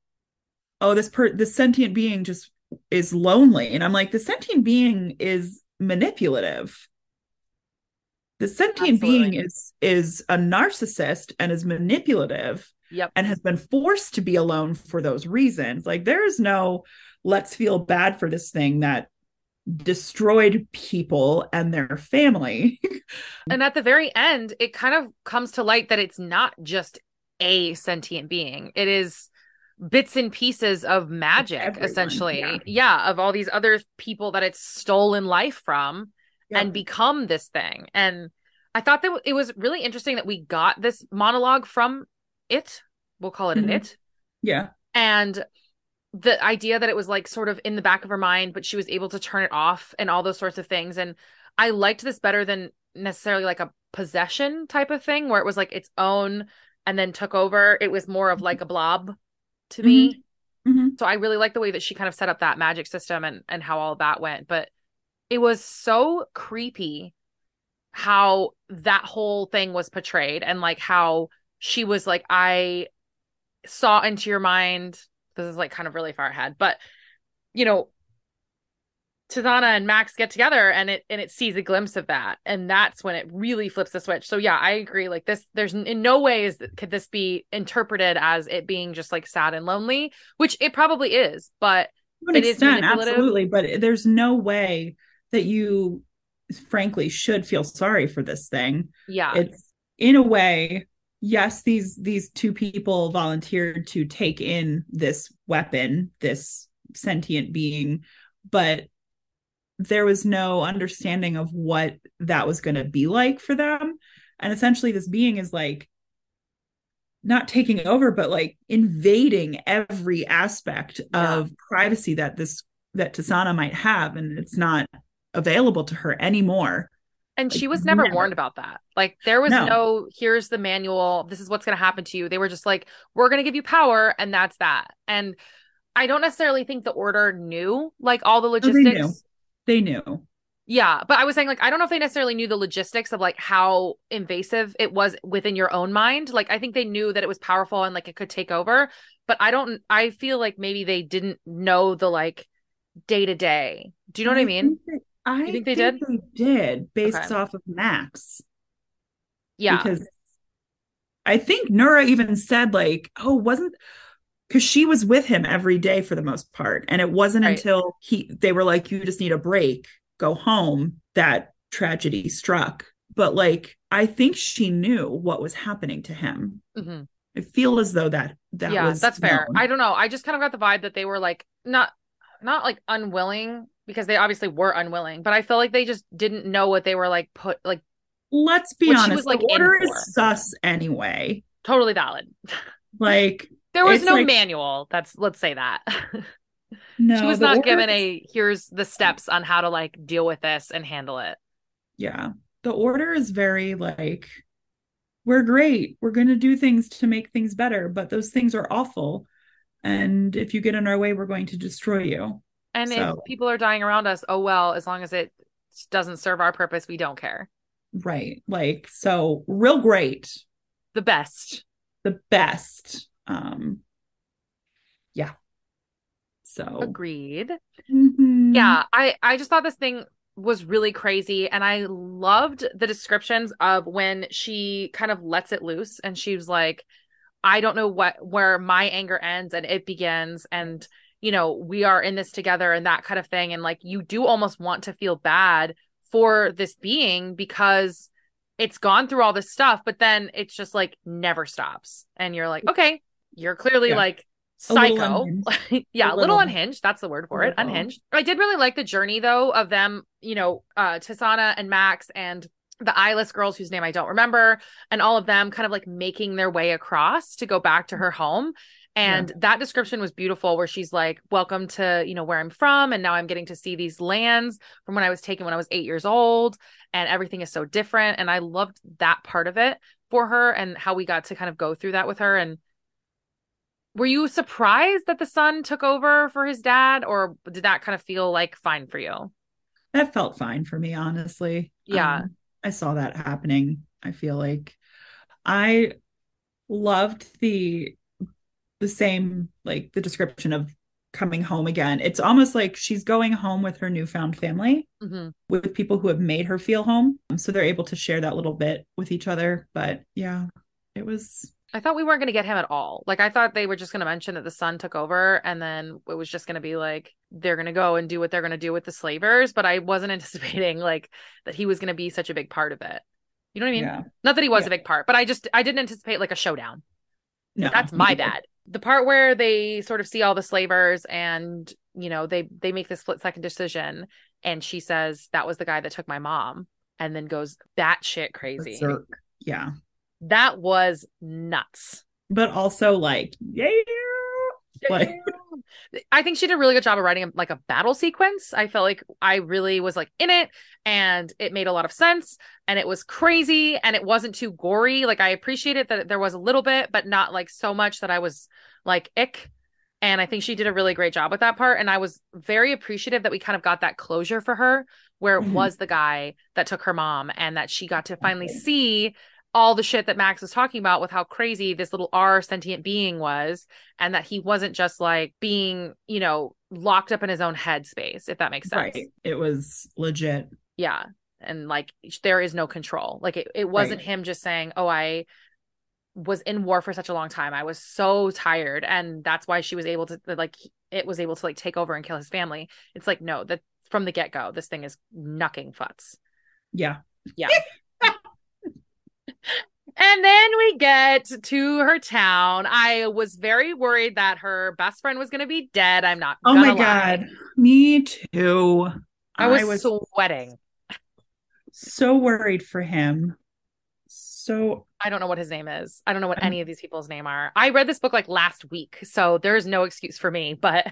Speaker 3: oh this per this sentient being just is lonely and i'm like the sentient being is manipulative the sentient
Speaker 2: Absolutely.
Speaker 3: being is is a narcissist and is manipulative
Speaker 2: Yep.
Speaker 3: and has been forced to be alone for those reasons. Like there is no let's feel bad for this thing that destroyed people and their family.
Speaker 2: And at the very end, it kind of comes to light that it's not just a sentient being. It is bits and pieces of magic,
Speaker 3: everyone,
Speaker 2: essentially.
Speaker 3: yeah.
Speaker 2: Yeah. of all these other people that it's stolen life from and become this thing. And I thought that it was really interesting that we got this monologue from it. We'll call it an
Speaker 3: Mhm.
Speaker 2: it.
Speaker 3: yeah.
Speaker 2: And the idea that it was like sort of in the back of her mind, but she was able to turn it off and all those sorts of things. And I liked this better than necessarily like a possession type of thing where it was like its own and then took over. It was more of like a blob to me.
Speaker 3: hmm
Speaker 2: So I really like the way that she kind of set up that magic system and and how all that went. But it was so creepy how that whole thing was portrayed and like how she was like, I saw into your mind. This is like kind of really far ahead, but you know, Tisaanah and Max get together and it and it sees a glimpse of that. And that's when it really flips the switch. So yeah, I agree. Like this, there's in no way is could this be interpreted as it being just like sad and lonely, which it probably is, but
Speaker 3: To
Speaker 2: It is
Speaker 3: extent,
Speaker 2: manipulative.
Speaker 3: absolutely. But there's no way that you frankly should feel sorry for this thing.
Speaker 2: yeah.
Speaker 3: It's in a way, yes, these these two people volunteered to take in this weapon, this sentient being, but there was no understanding of what that was going to be like for them. And essentially, this being is like not taking over, but like invading every aspect
Speaker 2: Yeah.
Speaker 3: of privacy that this that Tisaanah might have, and it's not available to her anymore.
Speaker 2: And
Speaker 3: Like,
Speaker 2: she was never,
Speaker 3: never.
Speaker 2: warned about that. Like there was
Speaker 3: No.
Speaker 2: no. here's the manual, this is what's going to happen to you. They were just like we're going to give you power and that's that. And I don't necessarily think the order knew like all the
Speaker 3: oh,
Speaker 2: logistics.
Speaker 3: knew. They knew.
Speaker 2: Yeah, but I was saying like I don't know if they necessarily knew the logistics of like how invasive it was within your own mind. Like I think they knew that it was powerful and like it could take over, but I don't I feel like maybe they didn't know the like day to day. Do you know what I mean?
Speaker 3: think they- I
Speaker 2: You think they did?
Speaker 3: They did based
Speaker 2: Okay.
Speaker 3: off of Max.
Speaker 2: Yeah.
Speaker 3: Because I think Nura even said like, "Oh, wasn't." Because she was with him every day for the most part, and it wasn't
Speaker 2: Right.
Speaker 3: until he they were like, "You just need a break, go home," that tragedy struck. but like I think she knew what was happening to him.
Speaker 2: hmm
Speaker 3: I feel as though that that
Speaker 2: yeah,
Speaker 3: was
Speaker 2: that's fair.
Speaker 3: known.
Speaker 2: I don't know. I just kind of got the vibe that they were like not not like unwilling because they obviously were unwilling, but I feel like they just didn't know what they were like put like
Speaker 3: Let's be honest.
Speaker 2: was, like,
Speaker 3: the order is sus anyway.
Speaker 2: totally valid.
Speaker 3: Like
Speaker 2: There was
Speaker 3: It's
Speaker 2: no
Speaker 3: like-
Speaker 2: manual. That's let's say that.
Speaker 3: no,
Speaker 2: she was not
Speaker 3: order
Speaker 2: given a here's the steps on how to like deal with this and handle it.
Speaker 3: yeah. The order is very like we're great. We're going to do things to make things better, but those things are awful. And if you get in our way, we're going to destroy you.
Speaker 2: And
Speaker 3: So-
Speaker 2: if people are dying around us, oh well, as long as it doesn't serve our purpose, we don't care.
Speaker 3: Right. Like so real great.
Speaker 2: The best.
Speaker 3: The best. Um yeah. So
Speaker 2: Agreed.
Speaker 3: Mhm.
Speaker 2: Yeah, I I just thought this thing was really crazy and I loved the descriptions of when she kind of lets it loose and she was like I don't know what where my anger ends and it begins and you know we are in this together and that kind of thing and like you do almost want to feel bad for this being because it's gone through all this stuff but then it's just like never stops and you're like okay you're clearly
Speaker 3: Yeah.
Speaker 2: like
Speaker 3: little
Speaker 2: psycho. yeah
Speaker 3: A
Speaker 2: little
Speaker 3: little.
Speaker 2: unhinged. That's the word for it. unhinged. I did really like the journey though of them you know uh Tisaanah and max and the eyeless girls whose name i don't remember and all of them kind of like making their way across to go back to her home. And that description was beautiful where she's like welcome to you know where i'm from and now i'm getting to see these lands from when i was taken when i was eight years old and everything is so different. And i loved that part of it for her and how we got to kind of go through that with her and were you surprised that the son took over for his dad or did that kind of feel like fine for you
Speaker 3: That felt fine for me, honestly.
Speaker 2: Yeah.
Speaker 3: Um, I saw that happening. I feel like I loved the the same like the description of coming home again. It's almost like she's going home with her newfound family
Speaker 2: hmm
Speaker 3: with people who have made her feel home. So they're able to share that little bit with each other. But yeah, it was
Speaker 2: i thought we weren't going to get him at all like i thought they were just going to mention that the son took over and then it was just going to be like they're going to go and do what they're going to do with the slavers but i wasn't anticipating like that he was going to be such a big part of it you know what i mean
Speaker 3: yeah.
Speaker 2: not that he was
Speaker 3: Yeah.
Speaker 2: a big part but i just i didn't anticipate like a showdown
Speaker 3: No.
Speaker 2: that's my bad the part where they sort of see all the slavers and you know they they make the split second decision and she says that was the guy that took my mom and then goes batshit crazy.
Speaker 3: Yeah.
Speaker 2: That was nuts
Speaker 3: But also like, yeah. Like
Speaker 2: I think she did a really good job of writing like a battle sequence. I felt like I really was like in it and it made a lot of sense and it was crazy and it wasn't too gory. Like I appreciated that there was a little bit, but not like so much that I was like ick. And I think she did a really great job with that part. And I was very appreciative that we kind of got that closure for her where it
Speaker 3: Mhm.
Speaker 2: was the guy that took her mom and that she got to finally see all the shit that Max was talking about with how crazy this little R sentient being was, and that he wasn't just like being, you know, locked up in his own headspace, if that makes sense.
Speaker 3: right. It was legit.
Speaker 2: Yeah. And like there is no control. Like it, it wasn't
Speaker 3: Right.
Speaker 2: him just saying, Oh, I was in war for such a long time. I was so tired. And that's why she was able to like it was able to like take over and kill his family. It's like, no, that from the get-go, this thing is knucking futs.
Speaker 3: Yeah.
Speaker 2: Yeah. and then we get to her town. I was very worried that her best friend was going to be dead. I'm not.
Speaker 3: Oh my
Speaker 2: lie.
Speaker 3: god. Me too.
Speaker 2: I was, sweating.
Speaker 3: so worried for him. So
Speaker 2: I don't know what his name is. I don't know what any of these people's name are. I read this book like last week, so there's no excuse for me. But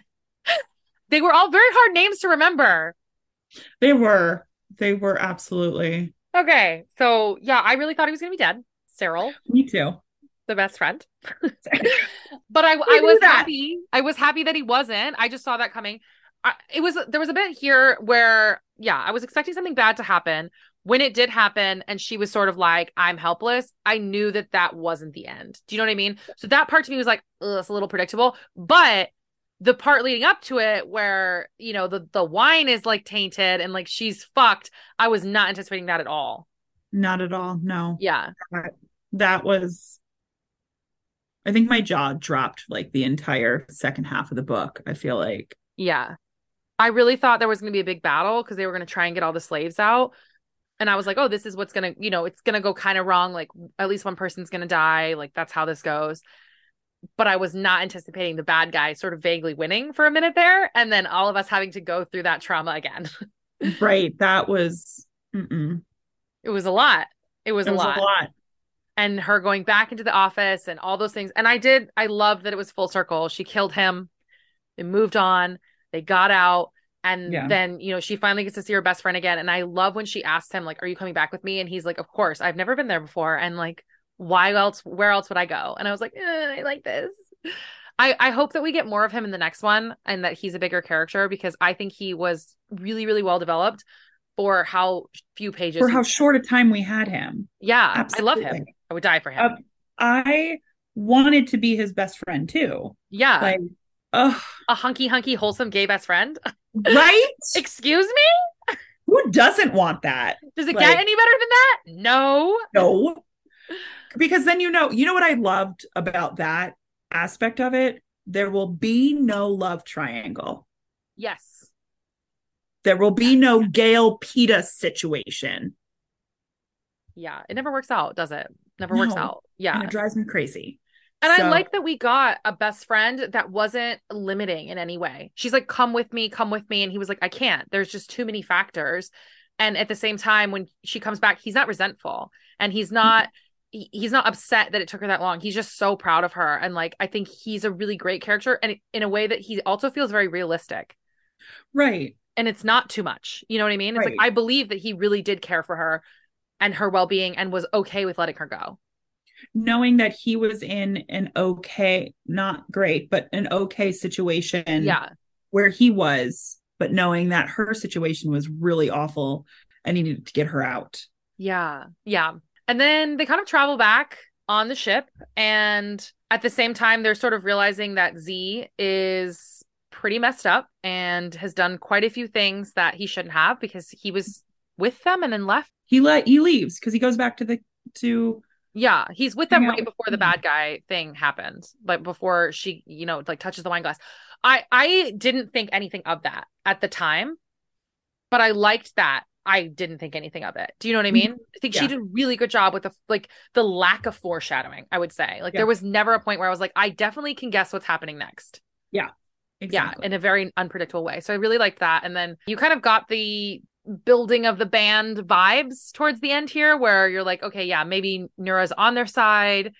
Speaker 2: they were all very hard names to remember.
Speaker 3: they were. They were absolutely.
Speaker 2: Okay, so yeah, I really thought he was going to be dead. Serel,
Speaker 3: Me too.
Speaker 2: the best friend. but I, I was
Speaker 3: that.
Speaker 2: happy. I was happy that he wasn't. I just saw that coming. I, it was there was a bit here where yeah, I was expecting something bad to happen. When it did happen, and she was sort of like, "I'm helpless." I knew that that wasn't the end. Do you know what I mean? So that part to me was like, it's a little predictable. But the part leading up to it, where you know the the wine is like tainted and like she's fucked, I was not anticipating that at all.
Speaker 3: Not at all. No.
Speaker 2: Yeah,
Speaker 3: That was I think my jaw dropped like the entire second half of the book. I feel like.
Speaker 2: Yeah. I really thought there was going to be a big battle because they were going to try and get all the slaves out. and I was like, oh, this is what's gonna, you know, it's gonna go kind of wrong. Like at least one person's gonna die. Like that's how this goes. But I was not anticipating the bad guy sort of vaguely winning for a minute there, and then all of us having to go through that trauma again.
Speaker 3: right. That was. Mm-mm.
Speaker 2: It was a lot. It was,
Speaker 3: It
Speaker 2: a,
Speaker 3: was
Speaker 2: lot.
Speaker 3: a lot.
Speaker 2: And her going back into the office and all those things. And I did, I loved that it was full circle. She killed him. They moved on. They got out. And
Speaker 3: Yeah.
Speaker 2: then, you know, she finally gets to see her best friend again. And I love when she asks him, like, are you coming back with me? And he's like, of course. I've never been there before. And like, why else, where else would I go? And I was like, eh, I like this. I, I hope that we get more of him in the next one and that he's a bigger character because I think he was really, really well developed for how few pages.
Speaker 3: For how short a time we had him.
Speaker 2: yeah, I love him. I would die for him.
Speaker 3: Uh, I wanted to be his best friend too.
Speaker 2: yeah.
Speaker 3: Like, oh,
Speaker 2: a hunky hunky wholesome gay best friend.
Speaker 3: right?
Speaker 2: Excuse me?
Speaker 3: Who doesn't want that?
Speaker 2: Does it
Speaker 3: Like-
Speaker 2: get any better than that? No.
Speaker 3: No. Because then you know, you know what I loved about that aspect of it? There will be no love triangle.
Speaker 2: Yes.
Speaker 3: There will be no Gale Peeta situation.
Speaker 2: Yeah. It never works out, does it? Never works out. Yeah.
Speaker 3: And it drives me crazy.
Speaker 2: And I like that we got a best friend that wasn't limiting in any way. She's like, come with me, come with me. And he was like, I can't. There's just too many factors. And at the same time, when she comes back, he's not resentful and he's mm-hmm. not. he- He's not upset that it took her that long. He's just so proud of her. And like, I think he's a really great character and in a way that he also feels very realistic.
Speaker 3: Right.
Speaker 2: and it's not too much. You know what I mean? It's
Speaker 3: Right.
Speaker 2: like I believe that he really did care for her and her well-being and was okay with letting her go.
Speaker 3: Knowing that he was in an okay, not great, but an okay situation
Speaker 2: yeah.
Speaker 3: where he was, but knowing that her situation was really awful and he needed to get her out.
Speaker 2: Yeah. Yeah. And then they kind of travel back on the ship and at the same time they're sort of realizing that Z is pretty messed up and has done quite a few things that he shouldn't have because he was with them and then left.
Speaker 3: He let he leaves because he goes back to the to
Speaker 2: Yeah, he's with them right before the bad guy thing happens, like before she, you know, like touches the wine glass. I I didn't think anything of that at the time, but I liked that. I didn't think anything of it. Do you know what I mm-hmm. mean? I think she did a really good job with the like the lack of foreshadowing. I would say, like
Speaker 3: Yeah.
Speaker 2: there was never a point where I was like, I definitely can guess what's happening next. Yeah.
Speaker 3: Exactly.
Speaker 2: Yeah, in a very unpredictable way. So I really liked that. And then you kind of got the building of the band vibes towards the end here, where you're like, okay, yeah, maybe Nura's on their side.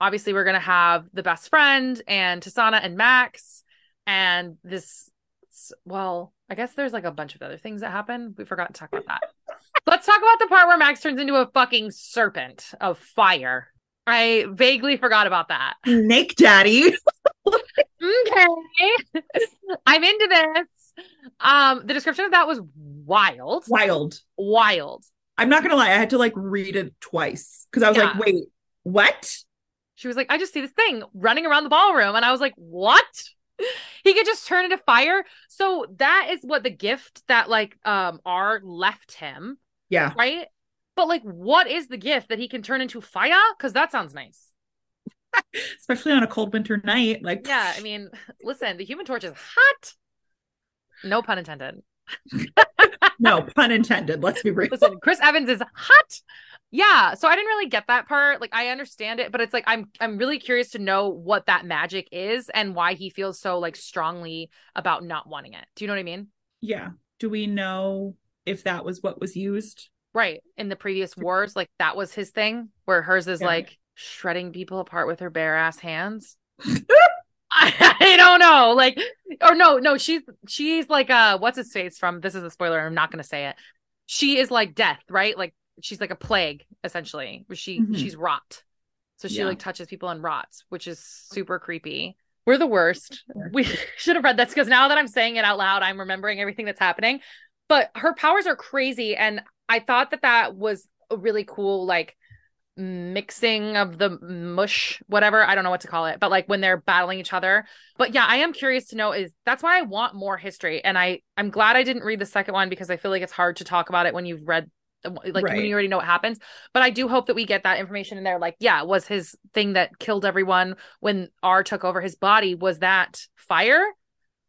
Speaker 2: Obviously, we're gonna have the best friend and Tisaanah and Max, and this. Well, I guess there's like a bunch of other things that happen. We forgot to talk about that. Let's talk about the part where Max turns into a fucking serpent of fire. I vaguely forgot about that.
Speaker 3: Snake Daddy.
Speaker 2: okay i'm into this um the description of that was wild
Speaker 3: Wild.
Speaker 2: wild
Speaker 3: I'm not gonna lie, I had to like read it twice because I was like, wait, what?
Speaker 2: she was like i just see this thing running around the ballroom and i was like what he could just turn into fire so that is what the gift that like um r left him
Speaker 3: Yeah.
Speaker 2: right but like what is the gift that he can turn into fire because that sounds nice
Speaker 3: Especially on a cold winter night. Like
Speaker 2: yeah i mean listen the human torch is hot no pun intended
Speaker 3: no, pun intended. Let's be real.
Speaker 2: Listen, Chris Evans is hot. Yeah, so I didn't really get that part. Like I understand it, but it's like I'm I'm really curious to know what that magic is and why he feels so like strongly about not wanting it. Do you know what I mean?
Speaker 3: Yeah. Do we know if that was what was used?
Speaker 2: Right. In the previous wars, like that was his thing, where hers is
Speaker 3: Yeah.
Speaker 2: like shredding people apart with her bare ass hands. I, I don't know. Like or no, no, she's she's like uh what's his face from this is a spoiler, I'm not gonna say it. She is like death, right? Like she's like a plague, essentially. She
Speaker 3: Mhm.
Speaker 2: she's rot. So she
Speaker 3: Yeah.
Speaker 2: like touches people and rots, which is super creepy. We're the worst. We should have read this because now that I'm saying it out loud, I'm remembering everything that's happening. But her powers are crazy, and I thought that that was a really cool, like mixing of the mush, whatever. I don't know what to call it, but like when they're battling each other. But yeah, I am curious to know is that's why I want more history, and I I'm glad I didn't read the second one because I feel like it's hard to talk about it when you've read. Like when you already know what happens, but I do hope that we get that information in there. Like, yeah, was his thing that killed everyone when R took over his body? Was that fire?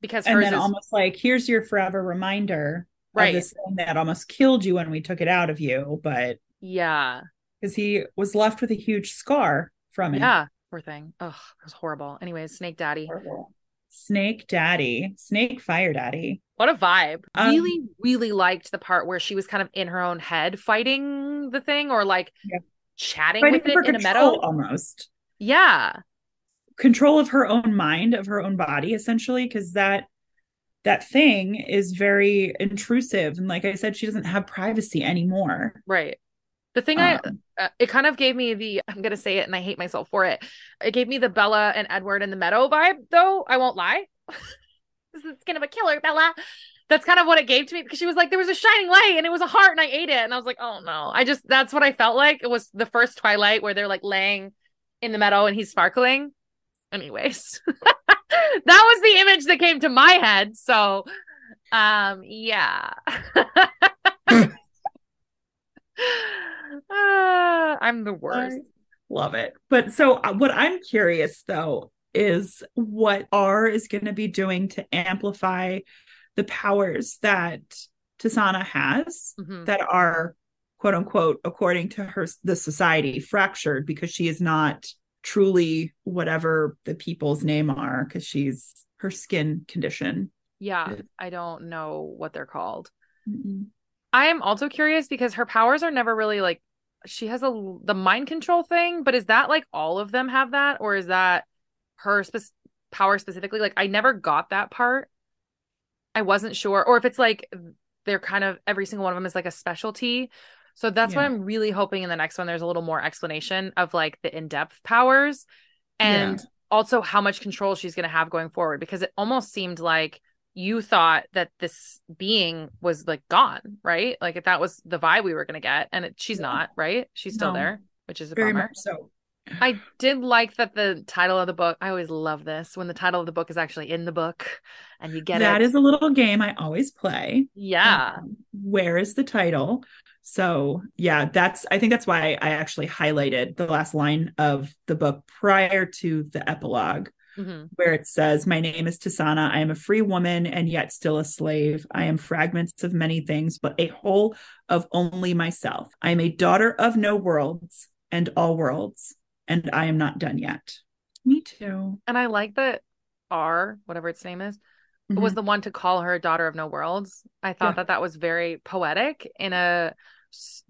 Speaker 2: Because
Speaker 3: And then
Speaker 2: is
Speaker 3: almost like, here's your forever reminder
Speaker 2: Right.
Speaker 3: Of this thing that almost killed you when we took it out of you, but
Speaker 2: Yeah.
Speaker 3: Because he was left with a huge scar from it.
Speaker 2: Yeah. Poor thing. Ugh, it was horrible. Anyways, Snake Daddy.
Speaker 3: Horrible. Snake Daddy, Snake Fire Daddy.
Speaker 2: What a vibe.
Speaker 3: Um,
Speaker 2: really, really liked the part where she was kind of in her own head fighting the thing or like
Speaker 3: Yeah.
Speaker 2: chatting
Speaker 3: Fighting
Speaker 2: with it in a meadow.
Speaker 3: almost.
Speaker 2: Yeah.
Speaker 3: Control of her own mind, of her own body, essentially, because that that thing is very intrusive. And like I said, she doesn't have privacy anymore.
Speaker 2: Right. The thing I
Speaker 3: Um,
Speaker 2: uh, it kind of gave me the I'm gonna say it and I hate myself for it. It gave me the Bella and Edward in the meadow vibe, though. I won't lie. this is kind of a killer, Bella. That's kind of what it gave to me because she was like, there was a shining light and it was a heart and I ate it. And I was like, oh no. I just that's what I felt like. It was the first Twilight where they're like laying in the meadow and he's sparkling. Anyways. that was the image that came to my head. So um yeah. Ah, I'm the worst.
Speaker 3: I love it. But so uh, what I'm curious though is what R is going to be doing to amplify the powers that Tisaanah has
Speaker 2: Mhm.
Speaker 3: that are quote unquote according to her the society fractured because she is not truly whatever the people's name are because she's her skin condition.
Speaker 2: Yeah, I don't know what they're called.
Speaker 3: Mm-mm.
Speaker 2: I am also curious because her powers are never really like she has a the mind control thing, but is that like all of them have that or is that her spec- power specifically? Like I never got that part. I wasn't sure or if it's like they're kind of every single one of them is like a specialty. So that's what I'm really hoping in the next one there's a little more explanation of like the in-depth powers and
Speaker 3: Yeah.
Speaker 2: also how much control she's going to have going forward because it almost seemed like you thought that this being was like gone, right? Like if that was the vibe we were going to get and it, she's
Speaker 3: Yeah.
Speaker 2: not, right? She's still
Speaker 3: No.
Speaker 2: there, which is a
Speaker 3: Very
Speaker 2: bummer.
Speaker 3: so.
Speaker 2: I did like that the title of the book. I always love this when the title of the book is actually in the book and you get
Speaker 3: That
Speaker 2: it.
Speaker 3: is a little game I always play.
Speaker 2: yeah.
Speaker 3: um, where is the title so yeah that's i think that's why i actually highlighted the last line of the book prior to the epilogue
Speaker 2: hmm
Speaker 3: where it says my name is Tisaanah i am a free woman and yet still a slave i am fragments of many things but a whole of only myself i am a daughter of no worlds and all worlds and i am not done yet me too
Speaker 2: And I like that R, whatever its name is, was the one to call her daughter of no worlds. I thought
Speaker 3: Mm-hmm. Yeah.
Speaker 2: that that was very poetic in a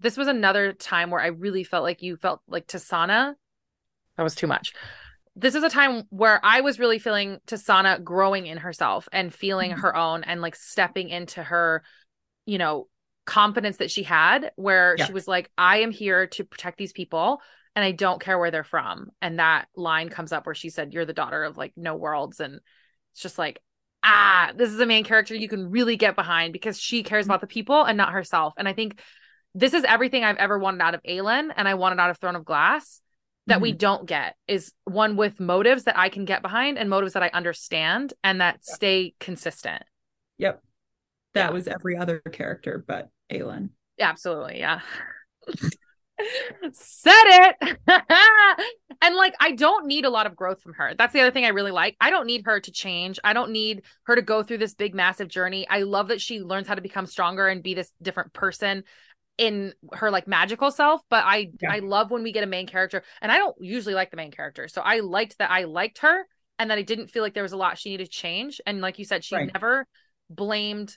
Speaker 2: this was another time where I really felt like you felt like Tisaanah that was too much. This is a time where I was really feeling Tisaanah growing in herself and feeling
Speaker 3: Mhm.
Speaker 2: her own and like stepping into her you know confidence that she had where
Speaker 3: Yeah.
Speaker 2: she was like I am here to protect these people and I don't care where they're from and that line comes up where she said you're the daughter of like no worlds and it's just like ah, this is a main character you can really get behind because she cares about the people and not herself. And I think this is everything I've ever wanted out of Aelin and I wanted out of Throne of Glass that we mm-hmm. don't get is one with motives that I can get behind and motives that I understand and that
Speaker 3: Yeah.
Speaker 2: stay consistent.
Speaker 3: yep that
Speaker 2: Yeah.
Speaker 3: was every other character but aelin
Speaker 2: Absolutely, yeah. Said it. and like I don't need a lot of growth from her. That's the other thing I really like. I don't need her to change. I don't need her to go through this big massive journey. I love that she learns how to become stronger and be this different person in her like magical self, but I
Speaker 3: Yeah.
Speaker 2: I love when we get a main character and I don't usually like the main character. So I liked that I liked her and that I didn't feel like there was a lot she needed to change and like you said she
Speaker 3: Right.
Speaker 2: never blamed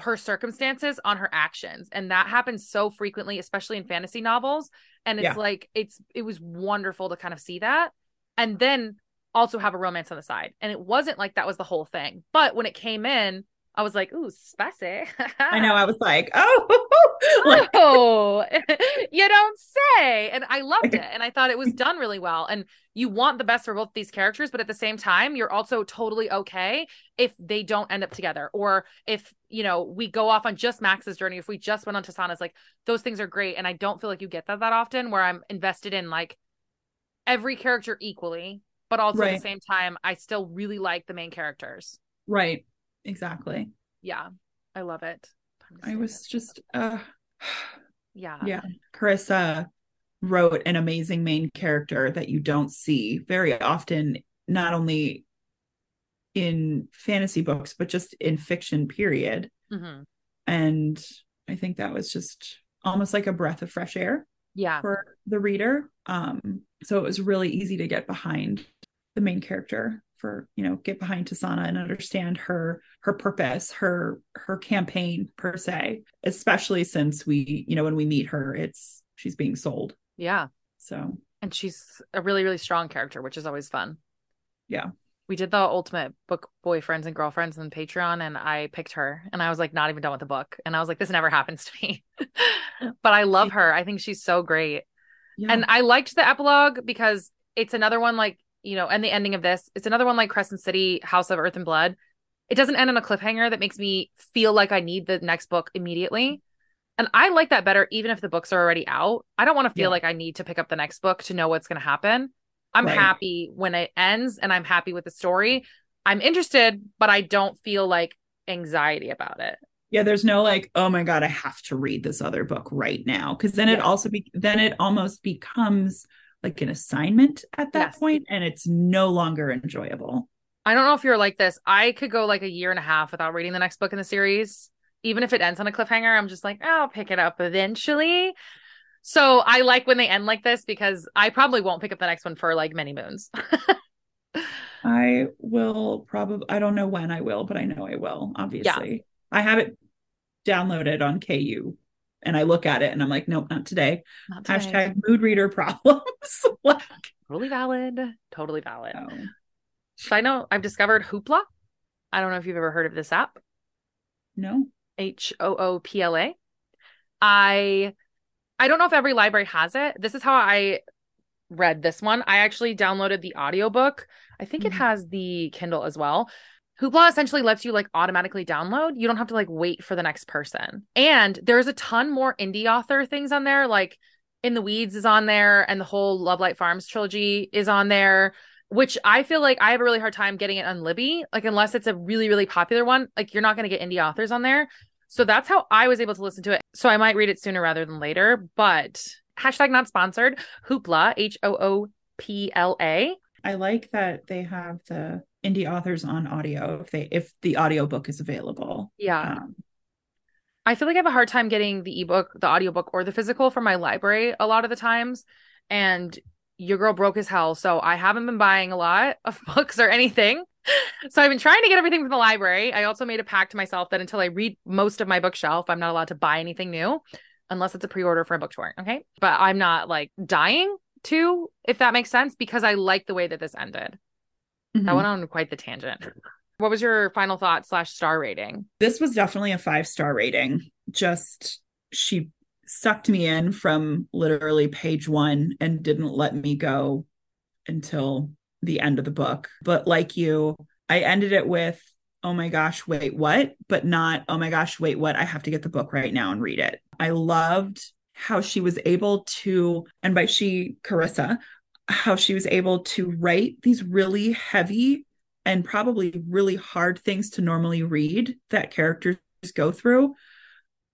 Speaker 2: her circumstances on her actions and that happens so frequently especially in fantasy novels and it's
Speaker 3: Yeah.
Speaker 2: like it's it was wonderful to kind of see that and then also have a romance on the side and it wasn't like that was the whole thing but when it came in i was like ooh spicy.
Speaker 3: I know i was like oh. Like
Speaker 2: oh you don't say. And i loved it and i thought it was done really well and you want the best for both these characters but at the same time you're also totally okay if they don't end up together or if you know we go off on just max's journey if we just went on Tisaanah's like those things are great and i don't feel like you get that that often where i'm invested in like every character equally but also at the same time i still really like the main characters.
Speaker 3: Right exactly.
Speaker 2: Yeah i love it.
Speaker 3: I was
Speaker 2: it.
Speaker 3: just uh
Speaker 2: yeah.
Speaker 3: yeah. Carissa wrote an amazing main character that you don't see very often not only in fantasy books but just in fiction period.
Speaker 2: Hmm
Speaker 3: And I think that was just almost like a breath of fresh air
Speaker 2: Yeah.
Speaker 3: for the reader. Um, so it was really easy to get behind the main character for, you know, get behind Tisaanah and understand her her purpose, her her campaign per se, especially since we, you know, when we meet her, it's she's being sold.
Speaker 2: Yeah.
Speaker 3: So
Speaker 2: And she's a really, really strong character, which is always fun.
Speaker 3: Yeah.
Speaker 2: We did the ultimate book boyfriends and girlfriends on Patreon, and I picked her, and I was like not even done with the book. And I was like, this never happens to me. but I love her. I think she's so great.
Speaker 3: yeah.
Speaker 2: And I liked the epilogue because it's another one like, you know, and the ending of this, it's another one like Crescent City, House of Earth and Blood. It doesn't end on a cliffhanger that makes me feel like I need the next book immediately. And I like that better, even if the books are already out. I don't want to feel
Speaker 3: Yeah.
Speaker 2: like I need to pick up the next book to know what's going to happen. I'm
Speaker 3: Right.
Speaker 2: happy when it ends and I'm happy with the story. I'm interested, but I don't feel like anxiety about it.
Speaker 3: yeah there's no like oh my god i have to read this other book right now because then it also be then it almost becomes like an assignment at that
Speaker 2: Yes.
Speaker 3: point and it's no longer enjoyable
Speaker 2: I don't know if you're like this. I could go like a year and a half without reading the next book in the series. Even if it ends on a cliffhanger, I'm just like, oh, I'll pick it up eventually. So I like when they end like this because I probably won't pick up the next one for like many moons.
Speaker 3: i will probably i don't know when i will but i know i will obviously i have it downloaded on ku and i look at it and i'm like nope not today
Speaker 2: Not today.
Speaker 3: hashtag mood reader problems like
Speaker 2: Totally valid. Totally valid.
Speaker 3: So
Speaker 2: I know I've discovered Hoopla. I don't know if you've ever heard of this app.
Speaker 3: no
Speaker 2: H O O P L A. I I don't know if every library has it. This is how I read this one. I actually downloaded the audiobook. I think it
Speaker 3: Mhm.
Speaker 2: has the Kindle as well. Hoopla essentially lets you like automatically download. You don't have to like wait for the next person. And there's a ton more indie author things on there like In the Weeds is on there and the whole Lovelight Farms trilogy is on there which I feel like I have a really hard time getting it on Libby. Like unless it's a really really popular one, like you're not going to get indie authors on there. So that's how I was able to listen to it. So I might read it sooner rather than later. But hashtag not sponsored. Hoopla H O O P L A.
Speaker 3: i like that they have the indie authors on audio if they if the audiobook is available
Speaker 2: Yeah.
Speaker 3: um,
Speaker 2: I feel like I have a hard time getting the ebook, the audiobook, or the physical from my library a lot of the times. And your girl broke as hell. So I haven't been buying a lot of books or anything. So I've been trying to get everything from the library. I also made a pact to myself that until I read most of my bookshelf, I'm not allowed to buy anything new unless it's a pre-order for a book tour. Okay. But I'm not like dying to, if that makes sense, because I like the way that this ended.
Speaker 3: Mhm.
Speaker 2: That went on quite the tangent. What was your final thought slash star rating?
Speaker 3: this was definitely a five star rating. Just she sucked me in from literally page one and didn't let me go until the end of the book. But like you, I ended it with, oh my gosh, wait, what? But not, oh my gosh, wait, what? I have to get the book right now and read it. I loved how she was able to, and by she, Carissa, how she was able to write these really heavy and probably really hard things to normally read that characters go through,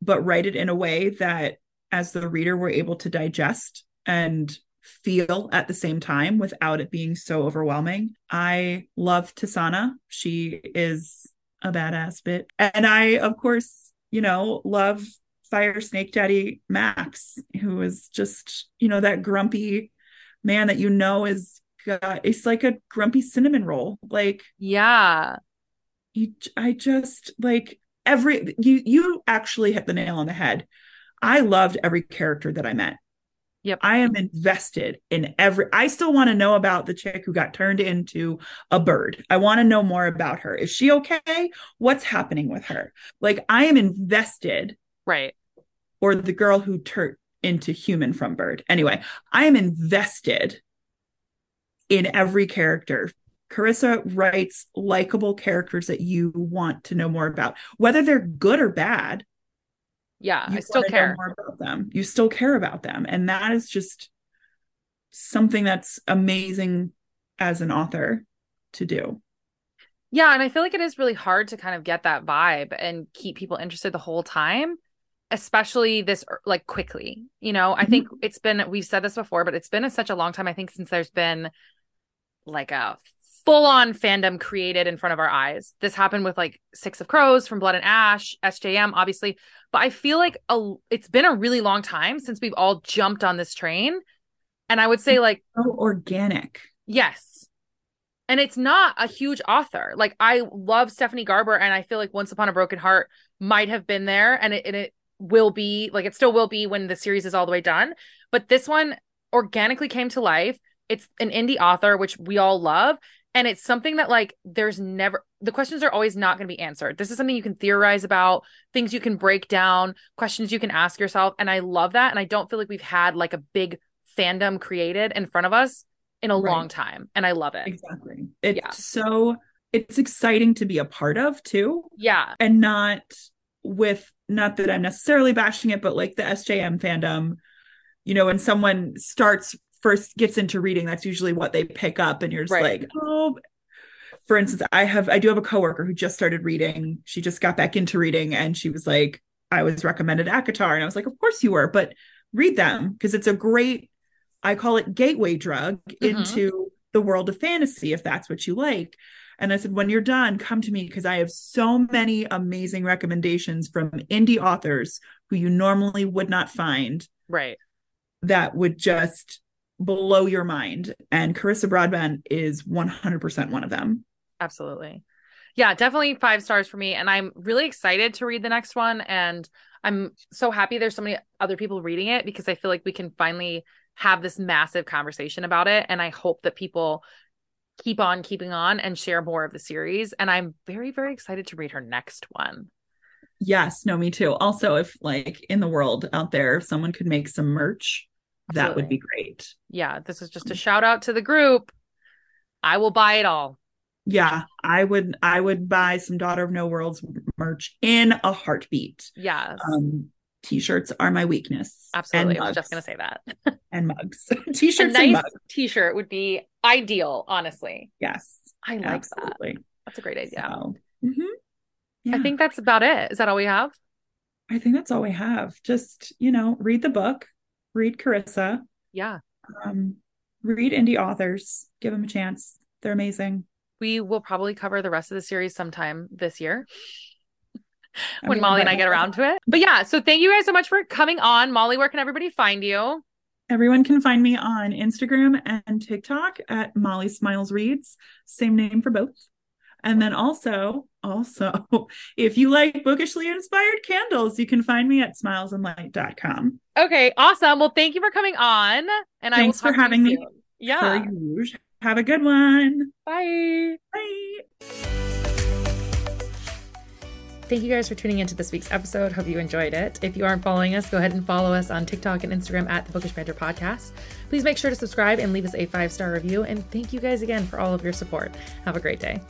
Speaker 3: but write it in a way that as the reader we're able to digest and feel at the same time without it being so overwhelming. I love Tisaanah. She is a badass bit. And I, of course, you know, love Fire Snake Daddy Max, who is just, you know, that grumpy man that you know is got it's like a grumpy cinnamon roll. Like
Speaker 2: Yeah.
Speaker 3: you I just like every you you actually hit the nail on the head. I loved every character that I met.
Speaker 2: Yep.
Speaker 3: I am invested in every I still want to know about the chick who got turned into a bird. I want to know more about her. Is she okay? What's happening with her? Like I am invested
Speaker 2: Right.
Speaker 3: or the girl who turned into human from bird. Anyway, I am invested in every character. Carissa writes likable characters that you want to know more about, whether they're good or bad.
Speaker 2: Yeah. I still care.
Speaker 3: more about them. You still care about them, and that is just something that's amazing as an author to do.
Speaker 2: Yeah, and I feel like it is really hard to kind of get that vibe and keep people interested the whole time, especially this er, like quickly. You know, I
Speaker 3: Mhm.
Speaker 2: think it's been we've said this before, but it's been a, such a long time I think since there's been like a full on fandom created in front of our eyes. This happened with like Six of Crows from Blood and Ash, SJM, obviously. But I feel like a, it's been a really long time since we've all jumped on this train. And I would say, like,
Speaker 3: so organic.
Speaker 2: Yes. And it's not a huge author. Like, I love Stephanie Garber, and I feel like Once Upon a Broken Heart might have been there, and it, and it will be, like, it still will be when the series is all the way done. But this one organically came to life. It's an indie author, which we all love and it's something that like there's never the questions are always not going to be answered this is something you can theorize about things you can break down questions you can ask yourself and i love that and i don't feel like we've had like a big fandom created in front of us in a right. long time and i love it
Speaker 3: exactly it's yeah. so it's exciting to be a part of too
Speaker 2: yeah
Speaker 3: and not with not that i'm necessarily bashing it but like the sjm fandom you know when someone starts first gets into reading, that's usually what they pick up. And you're just right. like, oh, for instance, I have, I do have a coworker who just started reading. She just got back into reading and she was like, I was recommended ACOTAR. And I was like, of course you were, but read them because it's a great, I call it gateway drug mm-hmm. into the world of fantasy, if that's what you like. And I said, when you're done, come to me because I have so many amazing recommendations from indie authors who you normally would not find.
Speaker 2: Right.
Speaker 3: That would just blow your mind. And Carissa Broadbent is 100% one of them.
Speaker 2: Absolutely. Yeah, definitely five stars for me. And I'm really excited to read the next one. And I'm so happy there's so many other people reading it because I feel like we can finally have this massive conversation about it. And I hope that people keep on keeping on and share more of the series. And I'm very, very excited to read her next one.
Speaker 3: Yes, no, me too. Also, if like in the world out there, if someone could make some merch that would be great.
Speaker 2: Yeah, this is just a shout out to the group. I will buy it all.
Speaker 3: Yeah, I would I would buy some Daughter of No Worlds merch in a heartbeat.
Speaker 2: Yes.
Speaker 3: Um t-shirts are my weakness.
Speaker 2: Absolutely. I was just going to say that.
Speaker 3: and mugs. t-shirts
Speaker 2: a nice
Speaker 3: mugs.
Speaker 2: t-shirt would be ideal, honestly.
Speaker 3: Yes.
Speaker 2: I like absolutely. that. That's a great idea. So,
Speaker 3: mm-hmm. yeah.
Speaker 2: I think that's about it. Is that all we have?
Speaker 3: I think that's all we have. Just, you know, read the book, read Carissa.
Speaker 2: Yeah.
Speaker 3: Um, read indie authors. Give them a chance. They're amazing.
Speaker 2: We will probably cover the rest of the series sometime this year when mean, Molly and I get around to it. But yeah, so thank you guys so much for coming on. Molly, where can everybody find you?
Speaker 3: Everyone can find me on Instagram and TikTok at Molly Smiles Reads. Same name for both. And then also, also, if you like bookishly inspired candles, you can find me at smilesandlight.com.
Speaker 2: Okay, awesome. Well, thank you for coming on. And I
Speaker 3: thanks for having me.
Speaker 2: Yeah.
Speaker 3: Have a good one.
Speaker 2: Bye.
Speaker 3: Bye.
Speaker 1: Thank you guys for tuning into this week's episode. Hope you enjoyed it. If you aren't following us, go ahead and follow us on TikTok and Instagram at the Bookish Banter Podcast. Please make sure to subscribe and leave us a five star review. And thank you guys again for all of your support. Have a great day.